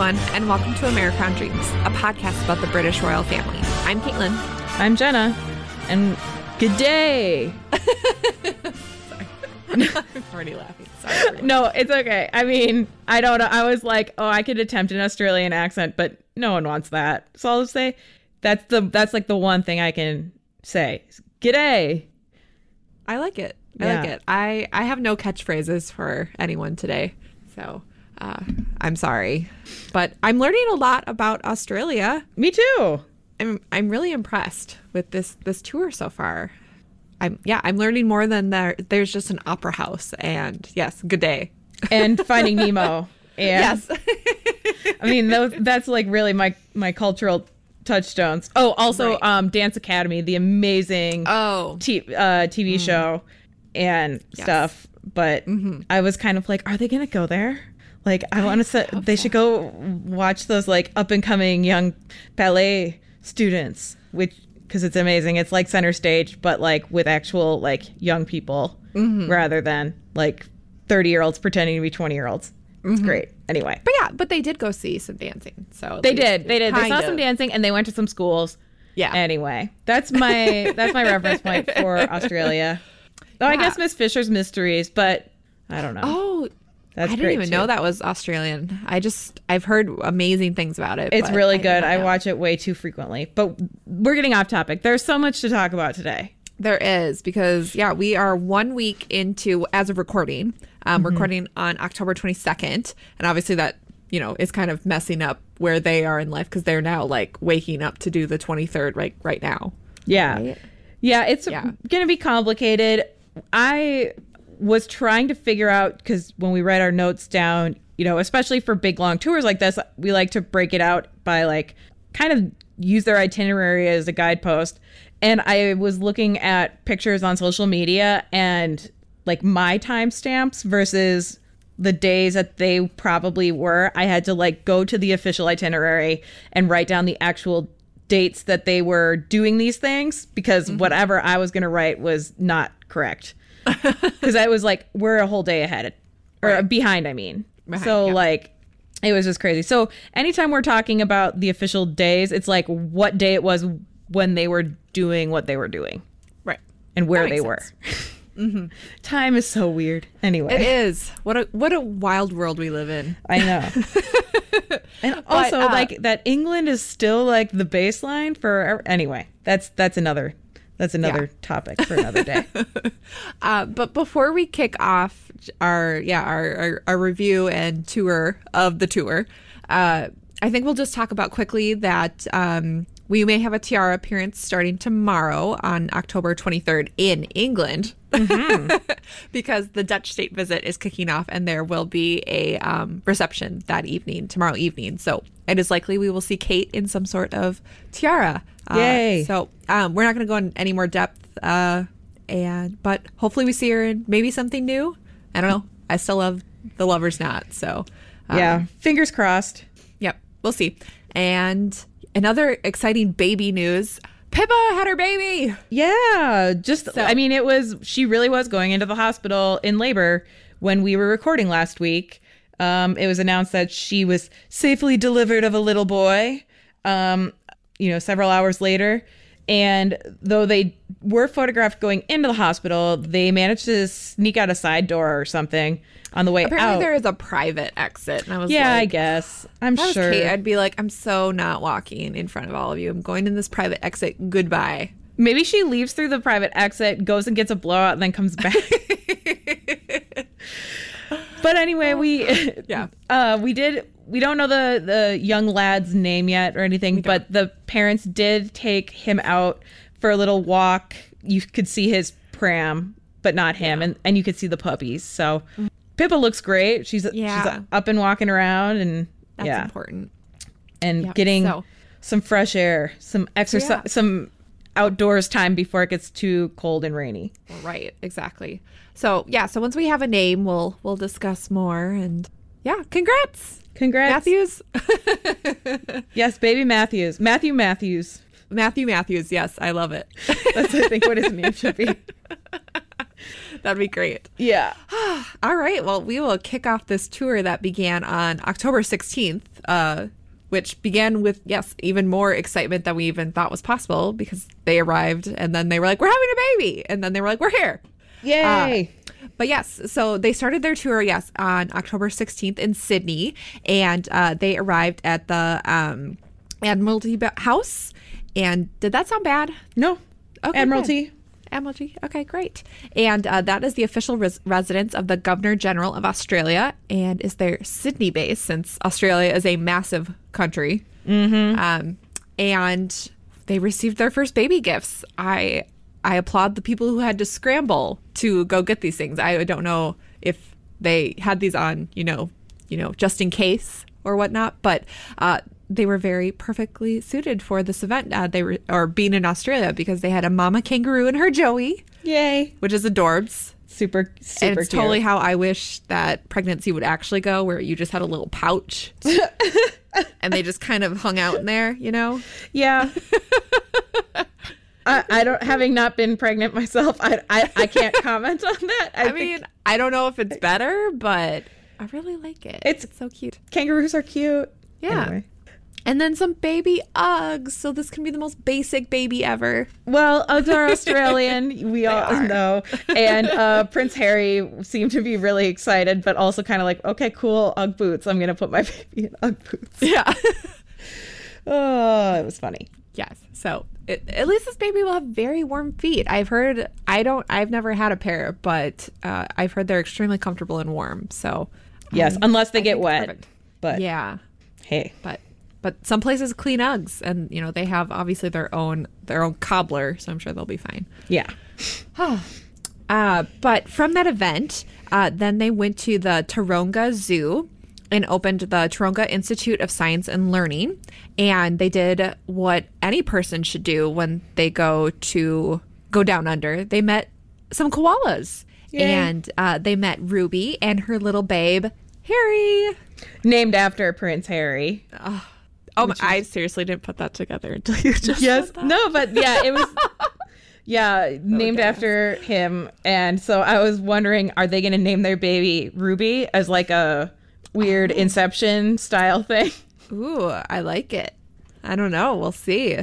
everyone, and welcome to Americrown Dreams, a podcast about the British royal family. I'm Caitlin. I'm Jenna, and good day. I'm already laughing. Sorry. No, it's okay. I mean, I don't know. I was like, oh, I could attempt an Australian accent, but no one wants that. So I'll just say that's the that's like the one thing I can say. G'day. I like it. I Yeah. like it. I, I have no catchphrases for anyone today, so uh, I'm sorry, but I'm learning a lot about Australia. Me too. I'm I'm really impressed with this this tour so far. I'm yeah, I'm learning more than there. There's just an opera house, and yes, good day. And Finding Nemo. And Yes, I mean, those, that's like really my my cultural touchstones. Oh, also Right. um Dance Academy, the amazing Oh, t- uh, TV show and Yes. stuff. But I was kind of like, are they going to go there? Like, I want to say they should go watch those like up and coming young ballet students, which because it's amazing. It's like center stage, but like with actual like young people mm-hmm. rather than like 30 year olds pretending to be 20 year olds. It's mm-hmm. great. Anyway, but yeah, but they did go see some dancing. So they did. They did. They saw of- some dancing and they went to some schools. Yeah. Anyway, that's my that's my reference point for Australia. Though I guess Miss Fisher's Mysteries, but I don't know. Oh, That's I didn't even too. know that was Australian. I just I've heard amazing things about it. it's really good. I watch it way too frequently. But we're getting off topic. There's so much to talk about today. There is because yeah, we are one week into as of recording. Um, Mm-hmm. recording on October 22nd, and obviously that you know is kind of messing up where they are in life because they're now like waking up to do the 23rd right right now. Yeah. Right? Yeah, it's Yeah. going to be complicated. I was trying to figure out because when we write our notes down, you know, especially for big long tours like this, we like to break it out by like kind of use their itinerary as a guidepost. And I was looking at pictures on social media and like my timestamps versus the days that they probably were. I had to like go to the official itinerary and write down the actual dates that they were doing these things because Mm-hmm. whatever I was going to write was not correct. Because I was like, we're a whole day ahead or behind, I mean. Behind, so, yeah. like, it was just crazy. So, anytime we're talking about the official days, it's like what day it was when they were doing what they were doing Right. and where they makes were. sense. Time is so weird. Anyway. It is what a what a wild world we live in. I know. and also uh, like that England is still like the baseline for anyway. That's that's another that's another Yeah. topic for another day. Uh, but before we kick off our yeah our, our, our review and tour of the tour, uh, I think we'll just talk about quickly that um, we may have a tiara appearance starting tomorrow on October 23rd in England. because the Dutch state visit is kicking off and there will be a um, reception that evening, tomorrow evening. So it is likely we will see Kate in some sort of tiara. Uh, Yay. So um, we're not going to go in any more depth, uh, and but hopefully we see her in maybe something new. I don't know. I still love the Lover's Knot, so um, yeah, fingers crossed. Yep, we'll see. And another exciting baby news: Pippa had her baby. Yeah, just So- I mean it was she really was going into the hospital in labor when we were recording last week. Um it was announced that she was safely delivered of a little boy. Um you know, several hours later. And though they were photographed going into the hospital, they managed to sneak out a side door or something on the way out. Apparently, out. there is a private exit, and I was yeah, I guess. I'm if I was sure. Kate, I'd be like, I'm so not walking in front of all of you. I'm going in this private exit. Goodbye. Maybe she leaves through the private exit, goes and gets a blowout, and then comes back. but anyway, we Yeah. uh, we did. We don't know the the young lad's name yet or anything, but the parents did take him out for a little walk. You could see his pram, but not him, and and you could see the puppies. So Pippa looks great. She's Yeah. she's up and walking around, and That's yeah, important. and Yep, getting so- some fresh air, some exercise, Yeah. some outdoors time before it gets too cold and rainy. Right, exactly. So yeah, so once we have a name, we'll we'll discuss more. And yeah, congrats, Congrats, Matthews. Yes, baby Matthews, Matthew Matthews. Matthew Matthews. Yes, I love it. That's I think what his name should be. That'd be great. Yeah. All right. Well, we will kick off this tour that began on October 16th, uh, which began with, yes, even more excitement than we even thought was possible because they arrived and then they were like, we're having a baby. And then they were like, we're here. Yay. But yes, so they started their tour, yes, on October 16th in Sydney. And uh, they arrived at the um, Admiralty House. And did that sound bad? no. Okay, Admiralty. good. Admiralty. Okay, great. And uh, that is the official res- residence of the Governor General of Australia and is their Sydney base since Australia is a massive country. Mm-hmm. Um, and they received their first baby gifts. I I applaud the people who had to scramble to go get these things. I don't know if they had these on, you know, you know, just in case or whatnot, but uh, they were very perfectly suited for this event. Uh, they were or being in Australia because they had a mama kangaroo and her Joey, Yay. which is adorbs. Super, super and it's cute. totally how I wish that pregnancy would actually go, where you just had a little pouch and they just kind of hung out in there, you know? Yeah. I, I don't having not been pregnant myself, I I, I can't comment on that. I, I think mean, I don't know if it's better, but I really like it. It's- so cute. kangaroos are cute. Yeah. Anyway. And then some baby Uggs. So this can be the most basic baby ever. Well, Uggs are Australian. We all are. know. And uh, Prince Harry seemed to be really excited, but also kind of like, okay, cool, Ugg boots. I'm going to put my baby in Ugg boots. Yeah. Oh, it was funny. yes. So it, at least this baby will have very warm feet. I've heard, I don't, I've never had a pair, but uh, I've heard they're extremely comfortable and warm. So Yes, um, unless they I get wet. But Yeah. hey, But, but some places clean Uggs and, you know, they have obviously their own, their own cobbler. So I'm sure they'll be fine. yeah. Uh, but from that event, uh, then they went to the Taronga Zoo and opened the Taronga Institute of Science and Learning. And they did what any person should do when they go to go down under. They met some koalas. Yay. And uh, they met Ruby and her little babe, Harry. Named after Prince Harry. Oh, my, I seriously didn't put that together until you just Yes. No, but yeah, it was. Yeah, named gas. after him. And so I was wondering, are they going to name their baby Ruby as like a weird oh. Inception style thing? Ooh, I like it. I don't know. We'll see.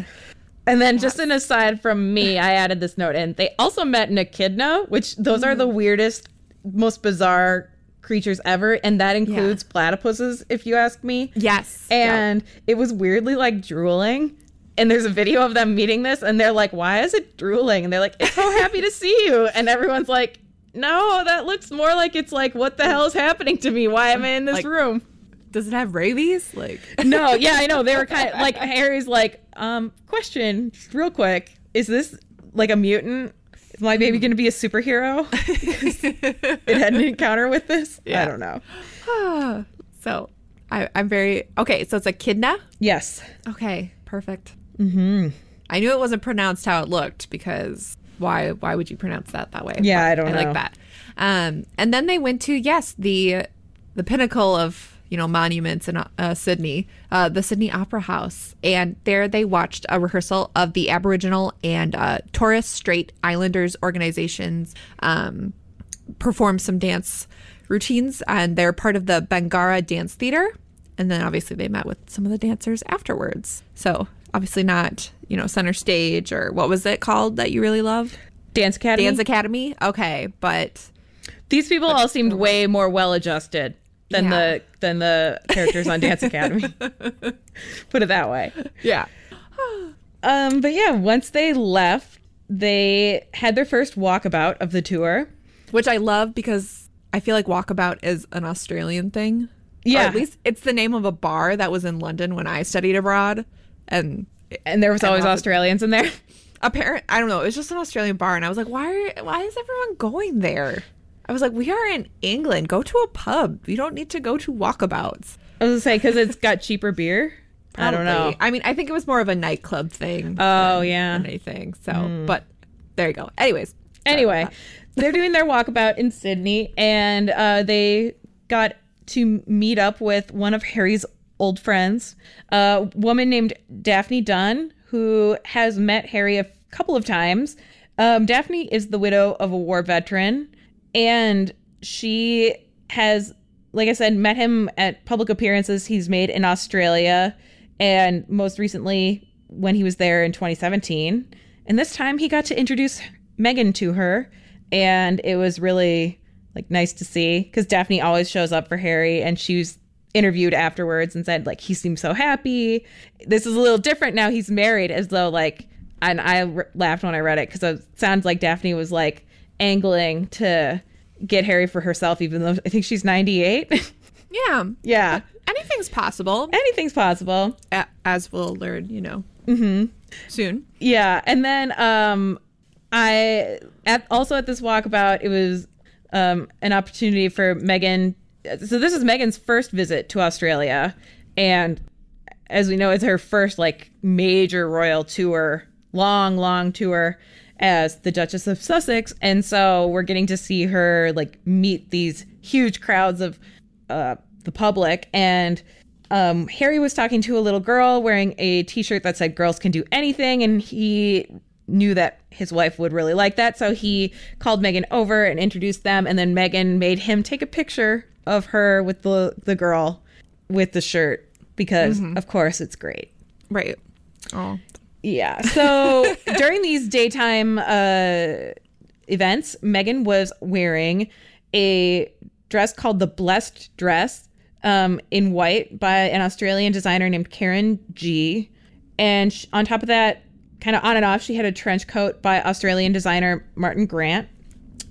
And then just an aside from me, I added this note in. They also met an echidna, which those are the mm-hmm. weirdest, most bizarre creatures ever. And that includes platypuses, if you ask me. Yes. and it was weirdly like drooling. And there's a video of them meeting this, and they're like, "Why is it drooling?" And they're like, "It's so happy to see you." And everyone's like, "No, that looks more like it's like, what the hell is happening to me? Why am I in this Like- room?" Does it have rabies? Like, No, yeah, I know. They were kind of like Harry's like, um, question, real quick, is this like a mutant? Is my baby going to be a superhero? it had an encounter with this. I don't know. so I, I'm very okay. So it's echidna. Yes. Okay, perfect. Mm-hmm. I knew it wasn't pronounced how it looked because why? Why would you pronounce that that way? Yeah, But I don't I know. like that. Um, and then they went to yes the the pinnacle of you know monuments in uh, Sydney, uh, the Sydney Opera House, and there they watched a rehearsal of the Aboriginal and uh, Torres Strait Islanders organizations um, perform some dance routines, and they're part of the Bangarra Dance Theater. And then obviously they met with some of the dancers afterwards. So obviously not you know center stage or what was it called that you really love? Dance Academy. Dance Academy. Okay, but These people all seemed way more well adjusted than Yeah. the than the characters on Dance Academy. Put it that way. yeah, Um, but yeah, once they left, they had their first walkabout of the tour. which I love because I feel like Walkabout is an Australian thing. Or Yeah. at least it's the name of a bar that was in London when I studied abroad, and And there was always Australians in there. apparent I don't know, it was just an Australian bar, and I was like, why? Are, why is everyone going there? I was like, we are in England. Go to a pub. You don't need to go to walkabouts. I was gonna say because it's got cheaper beer. I don't know. I mean, I think it was more of a nightclub thing. Oh than- yeah. than anything. So, but there you go. Anyways, Anyway, they're doing their walkabout in Sydney, and uh, they got to meet up with one of Harry's old friends, a woman named Daphne Dunn, who has met Harry a couple of times. Um, Daphne is the widow of a war veteran, and she has, like I said, met him at public appearances he's made in Australia, and most recently when he was there in 2017. And this time he got to introduce Meghan to her, and it was really like nice to see because Daphne always shows up for Harry, and she was interviewed afterwards and said like he seems so happy. This is a little different now. He's married, as though like, and I r- laughed when I read it because it sounds like Daphne was like angling to get Harry for herself, even though I think she's 98. Yeah. yeah, Anything's possible, anything's possible. a- as we'll learn, you know, mm-hmm. soon. Yeah, and then um, I at also at this walkabout, it was um, an opportunity for Meghan. So this is Meghan's first visit to Australia, and as we know, it's her first like major royal tour, long, long tour as the Duchess of Sussex, and so we're getting to see her like meet these huge crowds of uh, the public. And um, Harry was talking to a little girl wearing a t-shirt that said "Girls can do anything," and he knew that his wife would really like that, so he called Meghan over and introduced them, and then Meghan made him take a picture of her with the the girl with the shirt because, of course, it's great. Right. Oh. Yeah. So during these daytime uh, events, Meghan was wearing a dress called the Blessed Dress um, in white by an Australian designer named Karen Gee. And on top of that, kind of on and off, she had a trench coat by Australian designer Martin Grant.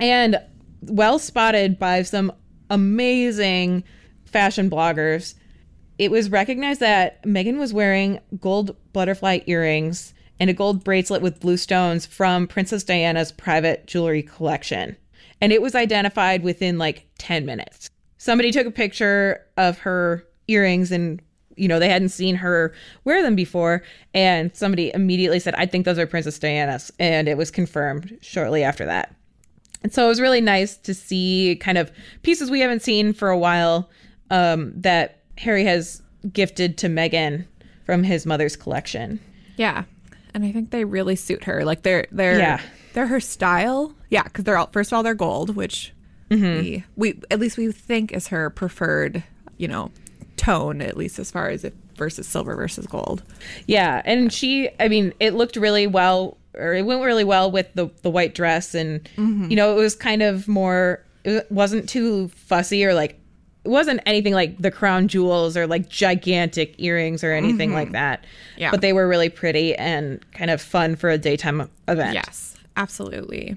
And well spotted by some amazing fashion bloggers it was recognized that Meghan was wearing gold butterfly earrings and a gold bracelet with blue stones from Princess Diana's private jewelry collection. And it was identified within like 10 minutes. Somebody took a picture of her earrings and you know, they hadn't seen her wear them before and somebody immediately said, "I think those are Princess Diana's." And it was confirmed shortly after that. And so it was really nice to see kind of pieces we haven't seen for a while um, that Harry has gifted to Meghan from his mother's collection. Yeah. And I think they really suit her. Like they're they're Yeah. they're her style. Yeah, because they're all first of all they're gold, which we we at least we think is her preferred, you know, tone at least as far as if versus silver versus gold. Yeah, and she, I mean, it looked really well, or it went really well with the the white dress, and you know, it was kind of more. It wasn't too fussy or like. It wasn't anything like the crown jewels or like gigantic earrings or anything like that. Yeah. But they were really pretty and kind of fun for a daytime event. Yes, absolutely.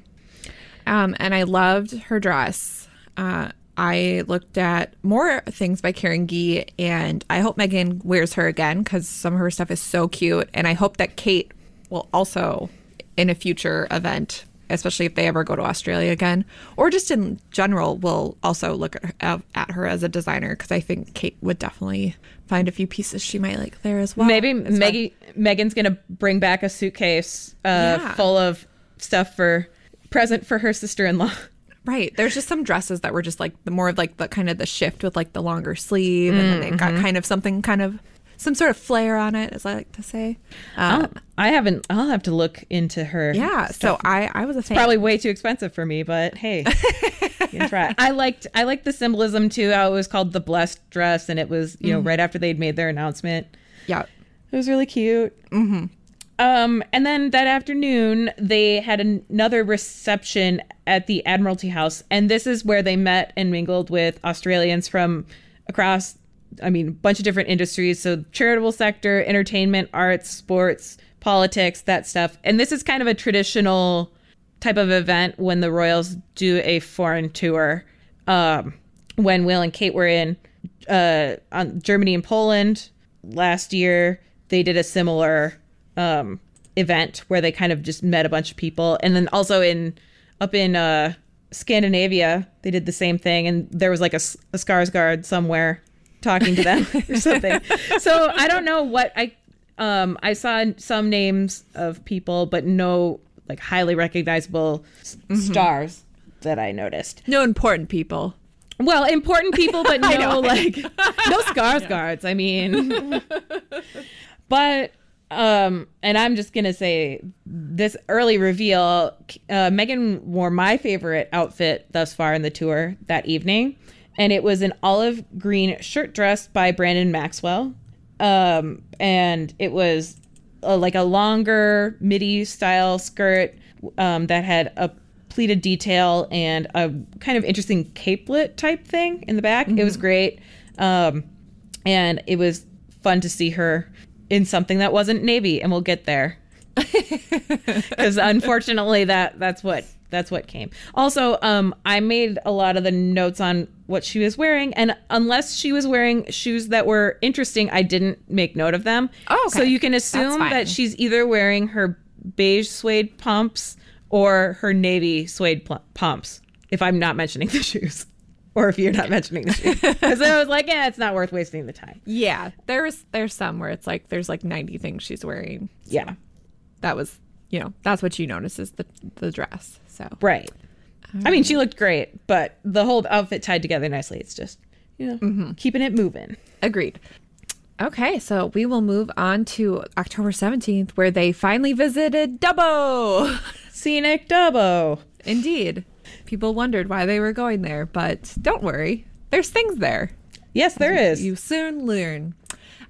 Um, and I loved her dress. Uh, I looked at more things by Karen Gee, and I hope Meghan wears her again because some of her stuff is so cute. And I hope that Kate will also, in a future event, especially if they ever go to Australia again, or just in general, will also look at her, at her as a designer because I think Kate would definitely find a few pieces she might like there as well. Maybe As well. Meghan's gonna bring back a suitcase uh, Yeah. full of stuff for present for her sister in law. Right. There's just some dresses that were just like the more of like the kind of the shift with like the longer sleeve, and then they got kind of something kind of some sort of flair on it, as I like to say. Um, I haven't. I'll have to look into her. yeah. So I I was a fan. probably way too expensive for me, but hey, you can try. I liked I liked the symbolism too. How it was called the blessed dress, and it was you know right after they'd made their announcement. yeah. It was really cute. Mm-hmm. Um, and then that afternoon, they had an- another reception at the Admiralty House, and this is where they met and mingled with Australians from across, I mean, a bunch of different industries. So charitable sector, entertainment, arts, sports, politics, that stuff. And this is kind of a traditional type of event when the royals do a foreign tour. Um, when Will and Kate were in uh, Germany and Poland last year, they did a similar um, event where they kind of just met a bunch of people, and then also in up in uh, Scandinavia, they did the same thing, and there was like a, a Skarsgård somewhere talking to them or something. So I don't know what I um, I saw some names of people, but no like highly recognizable s- stars that I noticed. No important people. Well, important people, but no like no Skarsgårds. I mean, but Um, and I'm just gonna say this early reveal. Uh, Meghan wore my favorite outfit thus far in the tour that evening, and it was an olive green shirt dress by Brandon Maxwell. Um, and it was a, like a longer midi style skirt um, that had a pleated detail and a kind of interesting capelet type thing in the back. It was great. Um, and it was fun to see her in something that wasn't navy and we'll get there. Because unfortunately that that's what that's what came. Also um i made a lot of the notes on what she was wearing and unless she was wearing shoes that were interesting i didn't make note of them. Oh, okay. so you can assume that she's either wearing her beige suede pumps or her navy suede pl- pumps if i'm not mentioning the shoes or if you're not mentioning the shoes because i was like yeah it's not worth wasting the time Yeah, there's there's some where it's like there's like 90 things she's wearing. yeah That was, you know, that's what you notice is the the dress. So Right. I mean, she looked great, but the whole outfit tied together nicely. It's just, you know, Mm-hmm. keeping it moving. agreed. Okay, so we will move on to October 17th, where they finally visited Dubbo. Scenic Dubbo. Indeed. People wondered why they were going there, but don't worry, there's things there. Yes, there is. You soon learn.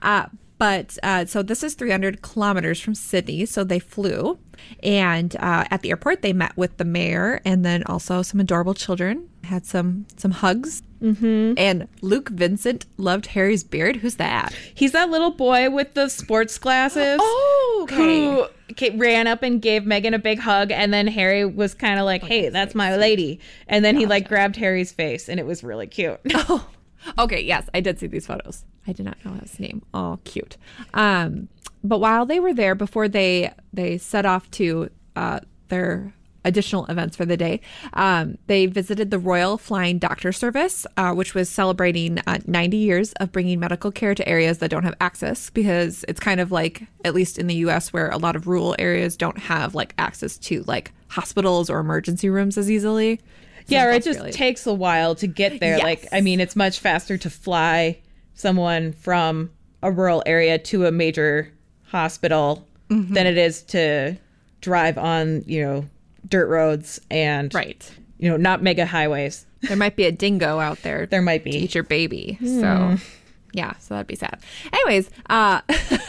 Uh, but uh, so this is 300 kilometers from Sydney. So they flew. And uh, at the airport, they met with the mayor and then also some adorable children. Had some some hugs. Mm-hmm. And Luke Vincent loved Harry's beard. Who's that? He's that little boy with the sports glasses. Oh, Who ca- ran up and gave Meghan a big hug, and then Harry was kind of like, "Hey, that's my lady," and then he like grabbed Harry's face, and it was really cute. Oh, okay. Yes, I did see these photos. I did not know his name. Oh, cute. Um, but while they were there, before they they set off to uh, their additional events for the day, um, they visited the Royal Flying Doctor Service, uh, which was celebrating uh, 90 years of bringing medical care to areas that don't have access. Because it's kind of like, at least in the U.S., where a lot of rural areas don't have like access to like hospitals or emergency rooms as easily. yeah, or it just really- takes a while to get there. Like, I mean, it's much faster to fly someone from a rural area to a major hospital Mm-hmm. than it is to drive on, you know, dirt roads and Right. you know, not mega highways. There might be a dingo out there. There might to be. eat your baby. So, yeah, so that'd be sad. Anyways, uh,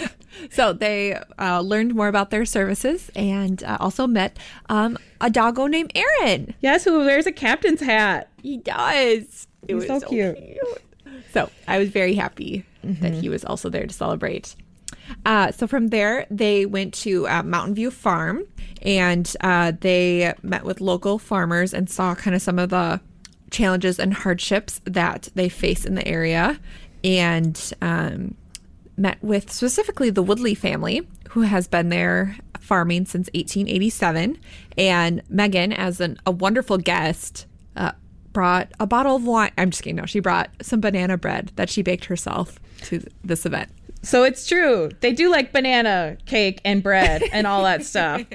so they uh, learned more about their services and uh, also met um, a doggo named Aaron. Yes, who wears a captain's hat. He does. It He's so cute. So I was very happy that he was also there to celebrate. Uh, so from there, they went to uh, Mountain View Farm and uh, they met with local farmers and saw kind of some of the challenges and hardships that they face in the area and um, met with specifically the Woodley family, who has been there farming since 1887. And Meghan, as an, a wonderful guest, uh, brought a bottle of wine. I'm just kidding. No, she brought some banana bread that she baked herself to this event. So it's true. They do like banana cake and bread and all that stuff.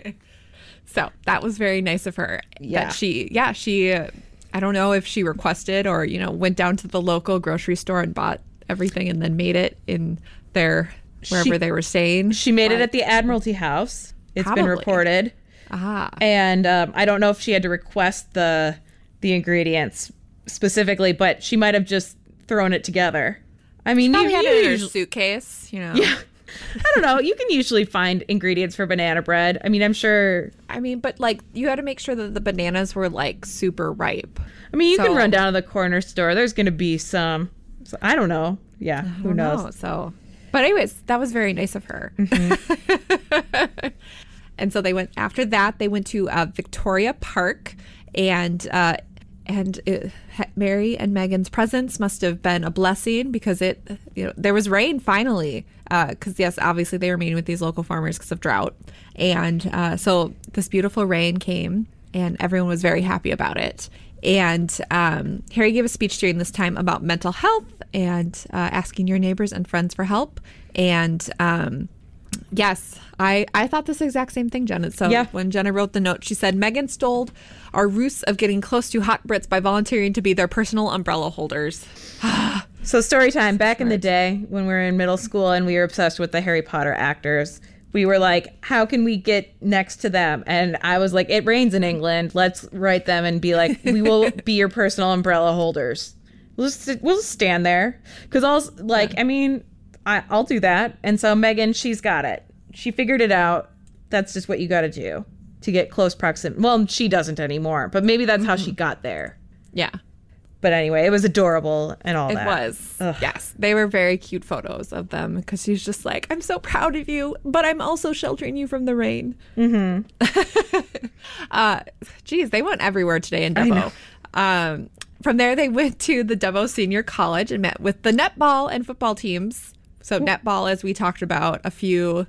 So that was very nice of her. Yeah. That she, yeah, she, I don't know if she requested or, you know, went down to the local grocery store and bought everything and then made it in their, wherever She- they were staying. She made it at the Admiralty House. It's been reported. Ah. and um, I don't know if she had to request the the ingredients specifically, but she might have just thrown it together. I mean, you, had it in her suitcase, you know. yeah. I don't know. You can usually find ingredients for banana bread. I mean, I'm sure. I mean, but like you had to make sure that the bananas were like super ripe. I mean, you can run down to the corner store. There's going to be some. So, I don't know. Yeah, who knows? know, So, but anyways, that was very nice of her. and so they went after that. They went to uh, Victoria Park, and uh, and it, Harry and Meghan's presence must have been a blessing because it you know there was rain finally. Because yes, obviously they were meeting with these local farmers because of drought, and uh, so this beautiful rain came, and everyone was very happy about it. And um, Harry gave a speech during this time about mental health and uh, asking your neighbors and friends for help. And um, yes, I, I thought this exact same thing, Jenna. So Yeah. when Jenna wrote the note, she said, Meghan stole our ruse of getting close to hot Brits by volunteering to be their personal umbrella holders. So story time. Back in the day when we were in middle school and we were obsessed with the Harry Potter actors, we were like, how can we get next to them? And I was like, it rains in England. Let's write them and be like, we will be your personal umbrella holders. We'll just, we'll just stand there. Because I'll, like, I mean, I, I'll do that. And so Meghan, she's got it. She figured it out. That's just what you got to do to get close proximity. Well, she doesn't anymore, but maybe that's how she got there. Yeah. But anyway, it was adorable and all It that. was. Ugh. Yes. They were very cute photos of them because she's just like, I'm so proud of you, but I'm also sheltering you from the rain. Mm-hmm. uh, geez, they went everywhere today in Dubbo. Um, from there, they went to the Dubbo Senior College and met with the netball and football teams. So, netball, as we talked about a few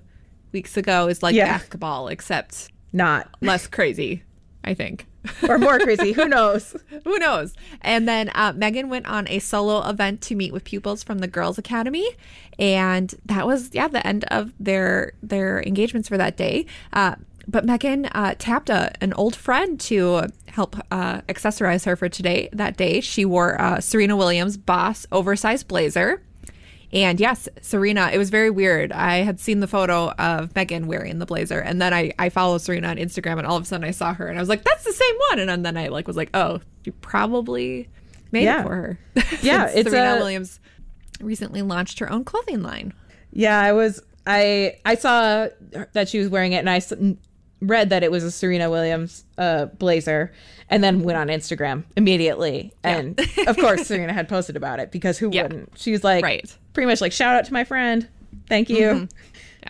weeks ago, is like Yeah. basketball, except Not. less crazy, I think. Or more crazy. Who knows? Who knows? And then uh, Meghan went on a solo event to meet with pupils from the Girls Academy, and that was yeah the end of their their engagements for that day. Uh, but Meghan uh, tapped a, an old friend to help uh, accessorize her for today. That day, she wore uh, Serena Williams' Boss oversized blazer. And yes, Serena, it was very weird. I had seen the photo of Meghan wearing the blazer, and then I, I follow Serena on Instagram, and all of a sudden I saw her, and I was like, "That's the same one." And then I like was like, "Oh, you probably made Yeah. it for her." Yeah, it's Serena a- Williams recently launched her own clothing line. Yeah, I was. I I saw that she was wearing it, and I read that it was a Serena Williams uh, blazer, and then went on Instagram immediately. And of course, Serena had posted about it because who Yeah. wouldn't? She's like, Right. pretty much like, shout out to my friend. Thank you. Yeah.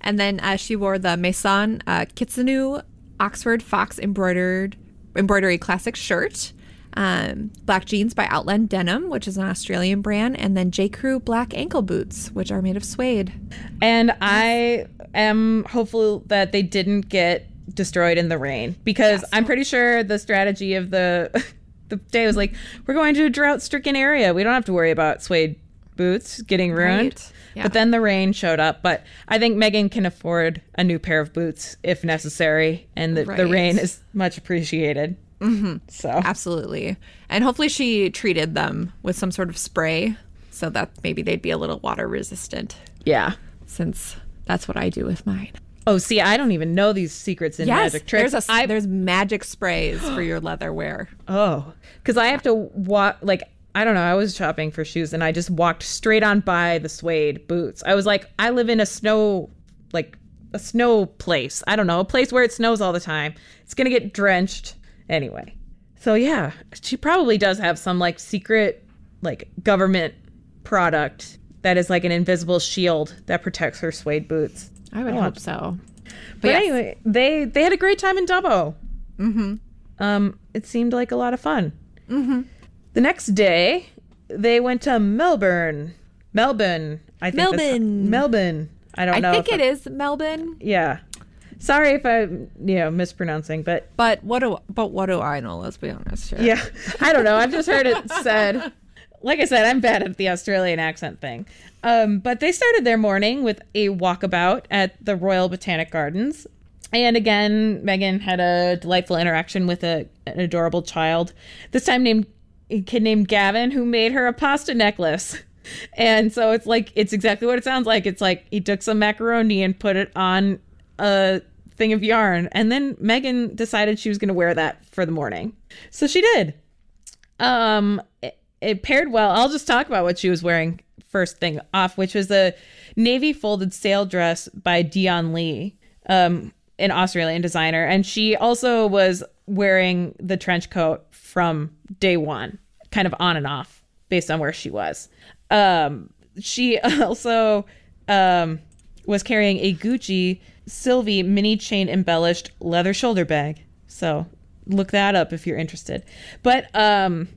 And then uh, she wore the Maison uh, Kitsune Oxford Fox embroidered embroidery classic shirt, um, black jeans by Outland Denim, which is an Australian brand, and then J. Crew black ankle boots, which are made of suede. And I am hopeful that they didn't get destroyed in the rain because Yes. I'm pretty sure the strategy of the the day was like, we're going to a drought stricken area. We don't have to worry about suede boots getting ruined. Right. Yeah. But then the rain showed up. But I think Meghan can afford a new pair of boots if necessary, and the, the rain is much appreciated. Mm-hmm. So Absolutely. And hopefully she treated them with some sort of spray so that maybe they'd be a little water resistant, yeah. since that's what I do with mine. Oh, see, I don't even know these secrets in Yes, magic tricks. there's a I- there's magic sprays for your leather wear. Oh, because I have to walk. Like I don't know. I was shopping for shoes and I just walked straight on by the suede boots. I was like, I live in a snow, like a snow place. I don't know, a place where it snows all the time. It's gonna get drenched anyway. So yeah, she probably does have some like secret, like government product that is like an invisible shield that protects her suede boots. I would Oh, hope so. But yes. anyway, they they had a great time in Dubbo. Mm-hmm. Um, it seemed like a lot of fun. Mm-hmm. The next day, they went to Melbourne. Melbourne, I think. Melbourne. Melbourne. I don't I know. I think it is Melbourne, Yeah. Sorry if I'm you know mispronouncing, but but what do but what do I know? Let's be honest here. yeah, I don't know. I've just heard it said. Like I said, I'm bad at the Australian accent thing. Um, but they started their morning with a walkabout at the Royal Botanic Gardens. And again, Meghan had a delightful interaction with a, an adorable child, this time named a kid named Gavin, who made her a pasta necklace. And so it's like it's exactly what it sounds like. It's like he took some macaroni and put it on a thing of yarn, and then Meghan decided she was going to wear that for the morning. So she did. Um, it, it paired well. I'll just talk about what she was wearing first thing off, which was a navy folded sail dress by Dion Lee, um, an Australian designer, and she also was wearing the trench coat from day one, kind of on and off based on where she was. Um, she also um, was carrying a Gucci Sylvie mini chain embellished leather shoulder bag. So look that up if you're interested. But um,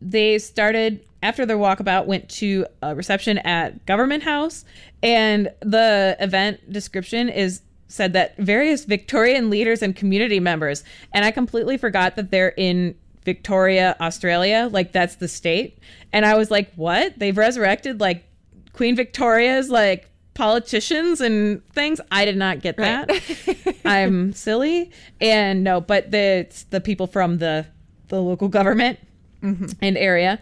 they started after their walkabout went to a reception at government house and the event description is said that various victorian leaders and community members and i completely forgot that they're in victoria australia like that's the state and i was like what they've resurrected like queen victoria's like politicians and things. I did not get that. I'm silly. And no but the it's the people from the the local government and area.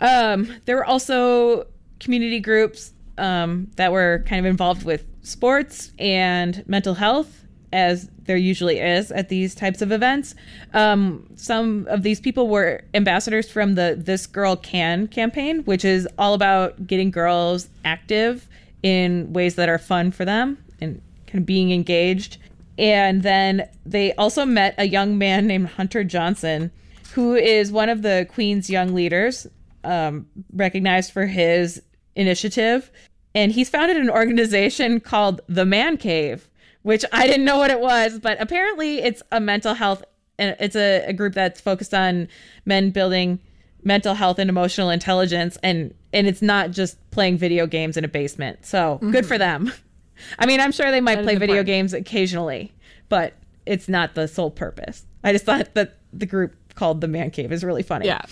Um, there were also community groups um, that were kind of involved with sports and mental health, as there usually is at these types of events. Um, some of these people were ambassadors from the This Girl Can campaign, which is all about getting girls active in ways that are fun for them and kind of being engaged. And then they also met a young man named Hunter Johnson, who is one of the Queen's young leaders, um, recognized for his initiative. And he's founded an organization called the Man Cave, which I didn't know what it was, but apparently it's a mental health. It's a, a group that's focused on men building mental health and emotional intelligence, and and it's not just playing video games in a basement. So mm-hmm. good for them. I mean, I'm sure they might that play video games occasionally, but it's not the sole purpose. I just thought that the group called the Man Cave is really funny. Yeah.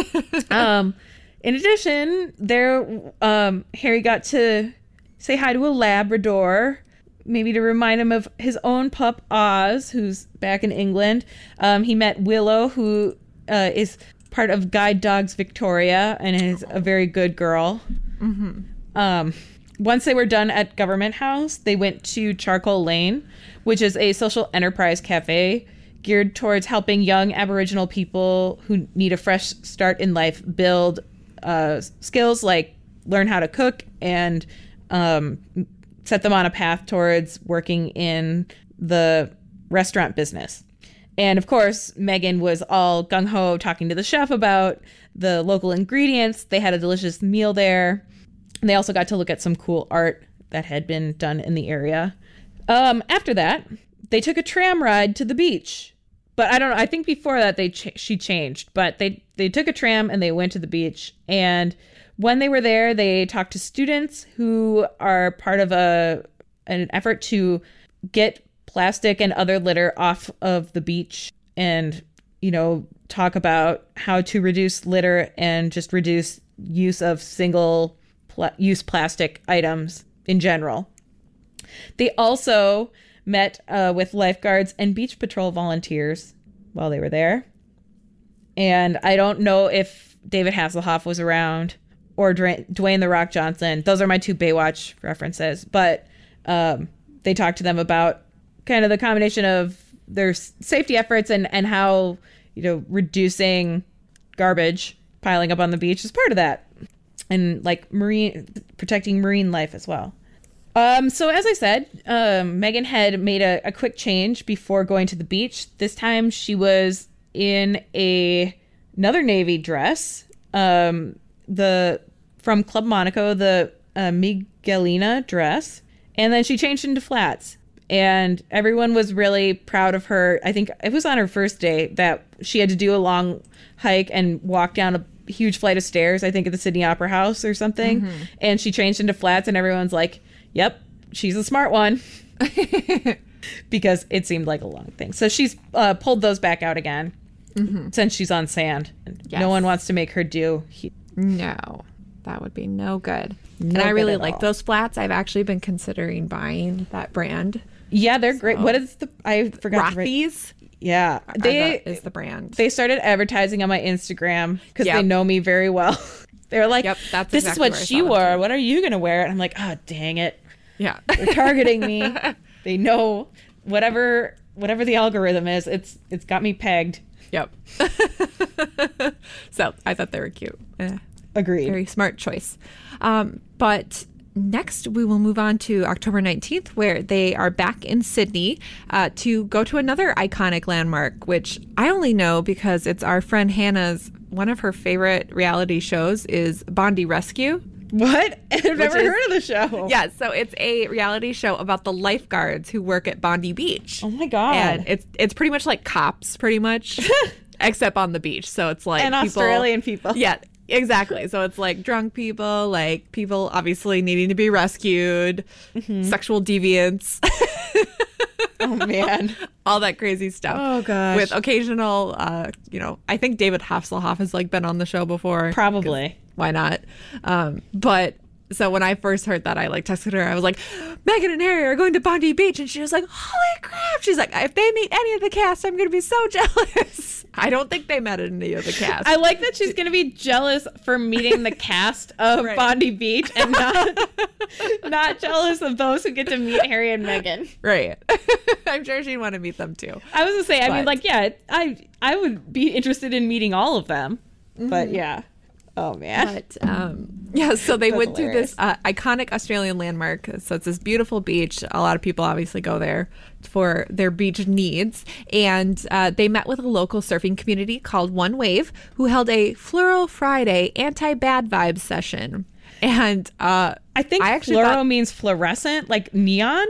um, in addition, there um, Harry got to say hi to a Labrador, maybe to remind him of his own pup Oz, who's back in England. Um, he met Willow, who uh, is part of Guide Dogs Victoria and is a very good girl. Mm-hmm. Um, once they were done at Government House, they went to Charcoal Lane, which is a social enterprise cafe geared towards helping young Aboriginal people who need a fresh start in life build uh, skills like learn how to cook and um, set them on a path towards working in the restaurant business. And of course, Meghan was all gung ho talking to the chef about the local ingredients. They had a delicious meal there. And they also got to look at some cool art that had been done in the area. Um, after that, they took a tram ride to the beach. But I don't know. I think before that they ch- she changed. But they they took a tram and they went to the beach. And when they were there, they talked to students who are part of a an effort to get plastic and other litter off of the beach and you know talk about how to reduce litter and just reduce use of single pl- use plastic items in general. They also met uh, with lifeguards and beach patrol volunteers while they were there. And I don't know if David Hasselhoff was around or Dwayne the Rock Johnson. Those are my two Baywatch references. But um, they talked to them about kind of the combination of their safety efforts and, and how, you know, reducing garbage piling up on the beach is part of that. And like marine, protecting marine life as well. Um, so as I said, um, Meghan had made a, a quick change before going to the beach. This time she was in a another navy dress. Um, the from Club Monaco, the uh, Miguelina dress, and then she changed into flats. And everyone was really proud of her. I think it was on her first day that she had to do a long hike and walk down a huge flight of stairs. I think at the Sydney Opera House or something. Mm-hmm. And she changed into flats, and everyone's like, yep, she's a smart one. because it seemed like a long thing. So she's uh, pulled those back out again mm-hmm. since she's on sand. Yes. No one wants to make her do. He- no, that would be no good. No and I really like all. those flats. I've actually been considering buying that brand. Yeah, they're so. great. What is the? I forgot. Rothy's. Yeah, they the, is the brand. They started advertising on my Instagram because yep. they know me very well. They're like, yep, that's this exactly is what she wore. What are you gonna wear? And I'm like, oh, dang it. Yeah. They're targeting me. they know whatever whatever the algorithm is, it's it's got me pegged. Yep. so I thought they were cute. Eh, Agreed. Very smart choice. Um, but next we will move on to October 19th, where they are back in Sydney uh, to go to another iconic landmark, which I only know because it's our friend Hannah's one of her favorite reality shows is Bondi Rescue. What? I've never is, heard of the show. Yeah, so it's a reality show about the lifeguards who work at Bondi Beach. Oh my god! And it's it's pretty much like cops, pretty much, except on the beach. So it's like and people, Australian people. Yeah, exactly. So it's like drunk people, like people obviously needing to be rescued, mm-hmm. sexual deviants. oh man, all that crazy stuff. Oh gosh, with occasional, uh, you know, I think David Hasselhoff has like been on the show before. Probably why not? Um, but so when I first heard that, I like texted her. I was like, Meghan and Harry are going to Bondi Beach, and she was like, "Holy crap!" She's like, "If they meet any of the cast, I'm going to be so jealous." I don't think they met any of the cast. I like that she's going to be jealous for meeting the cast of Right. Bondi Beach and not not jealous of those who get to meet Harry and Meghan. right. I'm sure she'd want to meet them too. I was gonna say, I mean, like, yeah, I I would be interested in meeting all of them, but yeah. Oh man, But um, yeah, so they That's went to this uh, iconic Australian landmark. So it's this beautiful beach. A lot of people obviously go there for their beach needs. And uh, they met with a local surfing community called One Wave, who held a Floral Friday anti bad vibes session. And uh, I think I actually fluoro thought- means fluorescent, like neon,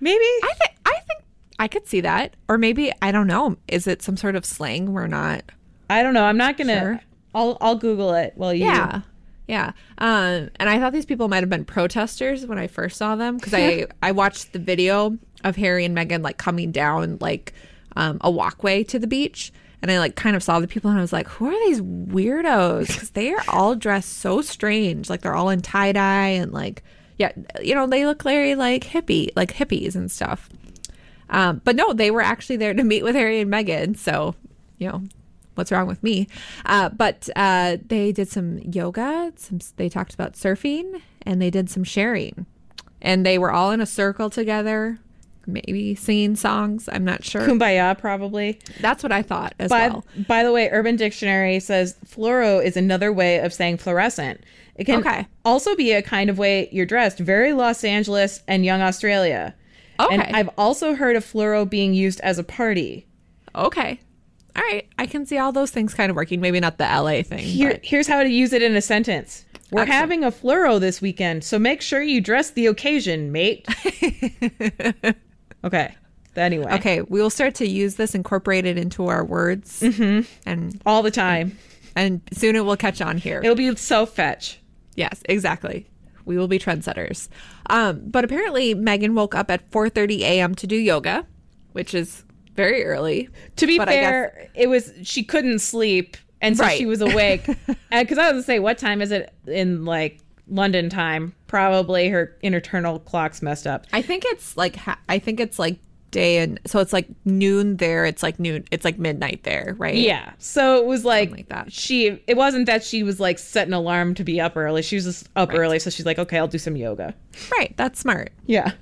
maybe. I think I think I could see that, or maybe I don't know. Is it some sort of slang? We're not. I don't know. I'm not gonna. Sure. I'll I'll Google it while you. Yeah. Yeah. Um, and I thought these people might have been protesters when I first saw them because I, I watched the video of Harry and Meghan like coming down like um, a walkway to the beach. And I like kind of saw the people and I was like, who are these weirdos? Because they are all dressed so strange. Like they're all in tie dye and like, yeah, you know, they look very like hippie, like hippies and stuff. Um, but no, they were actually there to meet with Harry and Meghan. So, you know, what's wrong with me? Uh, but uh, they did some yoga. Some they talked about surfing, and they did some sharing. And they were all in a circle together, maybe singing songs. I'm not sure. Kumbaya, probably. That's what I thought as By, well. by the way, Urban Dictionary says fluoro is another way of saying fluorescent. It can Okay. also be a kind of way you're dressed, very Los Angeles and young Australia. Okay. And I've also heard of fluoro being used as a party. Okay. All right. I can see all those things kind of working. Maybe not the LA thing. Here, but- here's how to use it in a sentence. We're Excellent. having a fluoro this weekend, so make sure you dress the occasion, mate. okay. Anyway. Okay, we will start to use this, incorporate it into our words, Mm-hmm. and All the time. and soon it will catch on here. It'll be so fetch. Yes, exactly. We will be trendsetters. Um, but apparently, Meghan woke up at 4:30 a.m. to do yoga, which is very early. To be But I guess- fair, it was she couldn't sleep, and so Right. she was awake. Uh, because I was gonna say, what time is it in like London time? Probably her internal clock's messed up. I think it's like I think it's like day and so it's like noon there. It's like noon. It's like midnight there, right? Yeah. So it was like, like that. she. It wasn't that she was like set an alarm to be up early. She was just up early, so she's like, okay, I'll do some yoga. Right. That's smart. Yeah.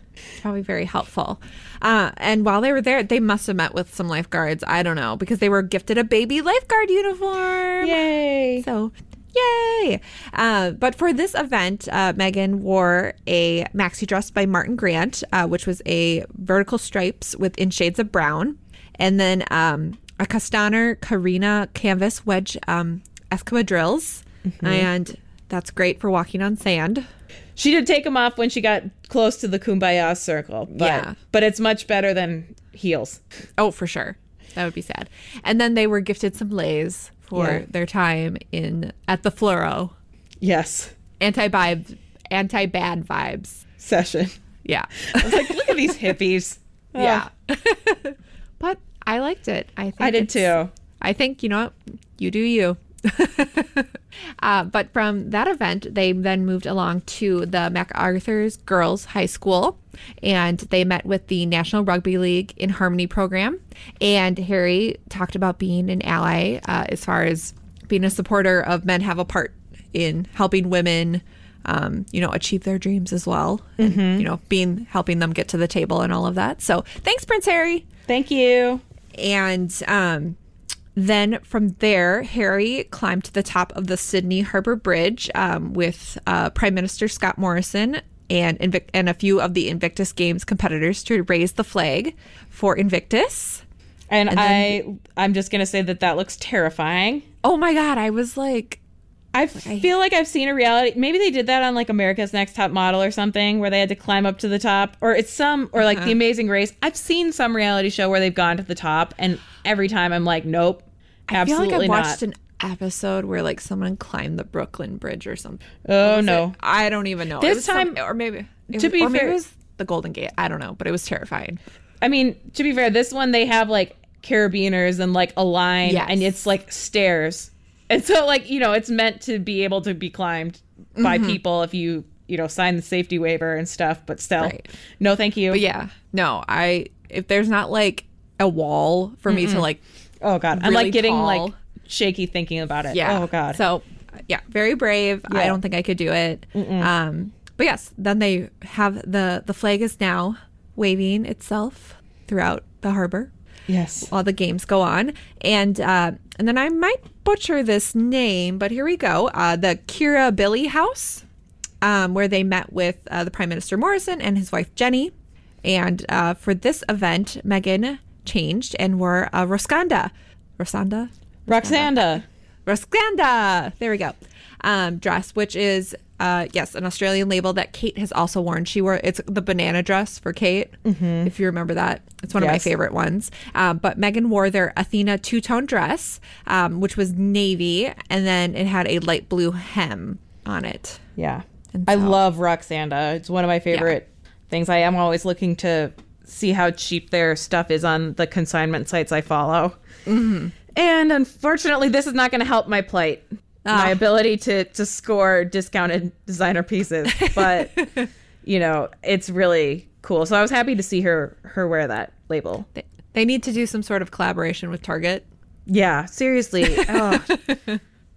Probably very helpful. Uh, and while they were there, they must have met with some lifeguards. I don't know because they were gifted a baby lifeguard uniform. Yay. So, yay! Uh, but for this event, uh, Meghan wore a maxi dress by Martin Grant, uh, which was a vertical stripes with in shades of brown, and then um, a Castaner Carina canvas wedge um, espadrilles, and that's great for walking on sand. She did take them off when she got close to the kumbaya circle. But, Yeah. But it's much better than heels. Oh, for sure. That would be sad. And then they were gifted some lays for Yeah. their time in at the Fluoro. Yes. Anti vibe, anti bad vibes. Session. Yeah. I was like, look at these hippies. Yeah. but I liked it. I think I did too. I think you know what you do you. uh, but from that event, they then moved along to the MacArthur's Girls High School, and they met with the National Rugby League in Harmony program. And Harry talked about being an ally uh, as far as being a supporter of men have a part in helping women. Um, you know, achieve their dreams as well, and you know, being helping them get to the table and all of that. So, thanks, Prince Harry. Thank you. And um, then from there, Harry climbed to the top of the Sydney Harbour Bridge um, with uh, Prime Minister Scott Morrison and and a few of the Invictus Games competitors to raise the flag for Invictus. And, And I, I'm just gonna say that that looks terrifying. Oh my God, I was like, I feel like I've seen a reality. Maybe they did that on like America's Next Top Model or something, where they had to climb up to the top, or it's some, or like The Amazing Race. I've seen some reality show where they've gone to the top, and every time I'm like, nope, I feel like I not. watched an episode where like someone climbed the Brooklyn Bridge or something. oh no, it? I don't even know. This was some- time- or maybe to was- be fair- it was the Golden Gate. I don't know, but it was terrifying. I mean, to be fair, this one they have like carabiners and like a line, Yes. and it's like stairs, and so like you know, it's meant to be able to be climbed by Mm-hmm. people if you you know, sign the safety waiver and stuff, but still, Right. no, thank you. But yeah, no, I if there's not like a wall for me to like Oh god, I'm like getting tall. like shaky thinking about it. yeah. Oh god. So yeah, very brave. I don't think I could do it. Um, but yes, then they have the the flag is now waving itself throughout the harbor yes. while the games go on, and uh, and then I might butcher this name, but here we go. Uh, the Kirribilli House, um, where they met with uh, the Prime Minister Morrison and his wife Jenny, and uh, for this event, Meghan changed and wore a Roscanda, Rosanda, Roksanda. Roscanda. There we go. Um, dress, which is uh, yes, an Australian label that Kate has also worn. She wore it's the banana dress for Kate, if you remember that. It's one of my favorite ones. Um, but Meghan wore their Athena two tone dress, um, which was navy, and then it had a light blue hem on it. Yeah. And I love Roksanda. It's one of my favorite things. I am always looking to see how cheap their stuff is on the consignment sites I follow. Mm-hmm. And unfortunately, this is not going to help my plight, my Ah. ability to to score discounted designer pieces. But you know, it's really cool. So I was happy to see her her wear that label. They, they need to do some sort of collaboration with Target. Yeah, seriously. oh.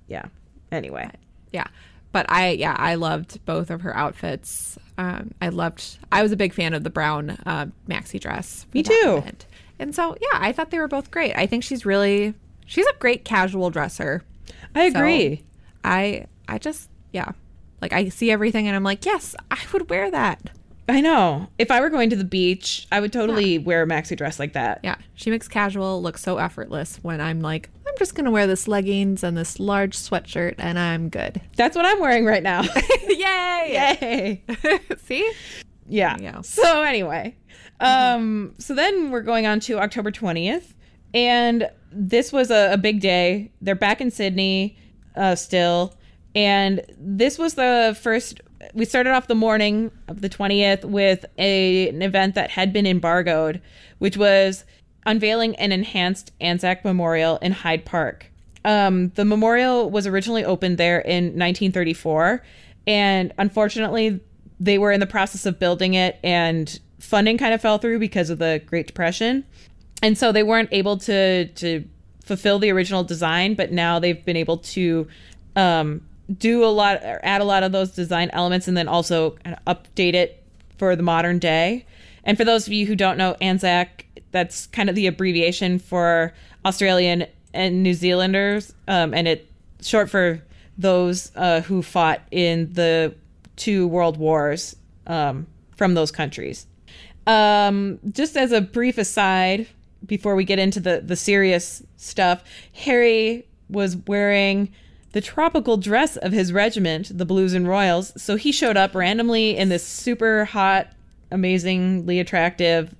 Yeah. Anyway. yeah but i yeah i loved both of her outfits um i loved i was a big fan of the brown uh, maxi dress Me too. event. and so yeah i thought they were both great i think she's really she's a great casual dresser I So, agree. i i just yeah like i see everything and i'm like yes i would wear that I know. If I were going to the beach, I would totally wear a maxi dress like that. yeah she makes casual look so effortless when i'm like just gonna wear this leggings and this large sweatshirt and i'm good That's what I'm wearing right now. yay Yay. see Yeah. Go. So anyway, um, so then we're going on to October 20th, and this was a, a big day. They're back in Sydney uh, still, and this was the first. We started off the morning of the 20th with a, an event that had been embargoed, which was unveiling an enhanced Anzac Memorial in Hyde Park. Um, the memorial was originally opened there in 1934, and unfortunately, they were in the process of building it, and funding kind of fell through because of the Great Depression, and so they weren't able to to fulfill the original design. But now they've been able to um, do a lot, or add a lot of those design elements, and then also kind of update it for the modern day. And for those of you who don't know, Anzac, that's kind of the abbreviation for Australian and New Zealanders, um, and it short for those uh, who fought in the two world wars um, from those countries. Um, just as a brief aside, before we get into the the serious stuff, Harry was wearing the tropical dress of his regiment, the Blues and Royals. So he showed up randomly in this super hot, amazingly attractive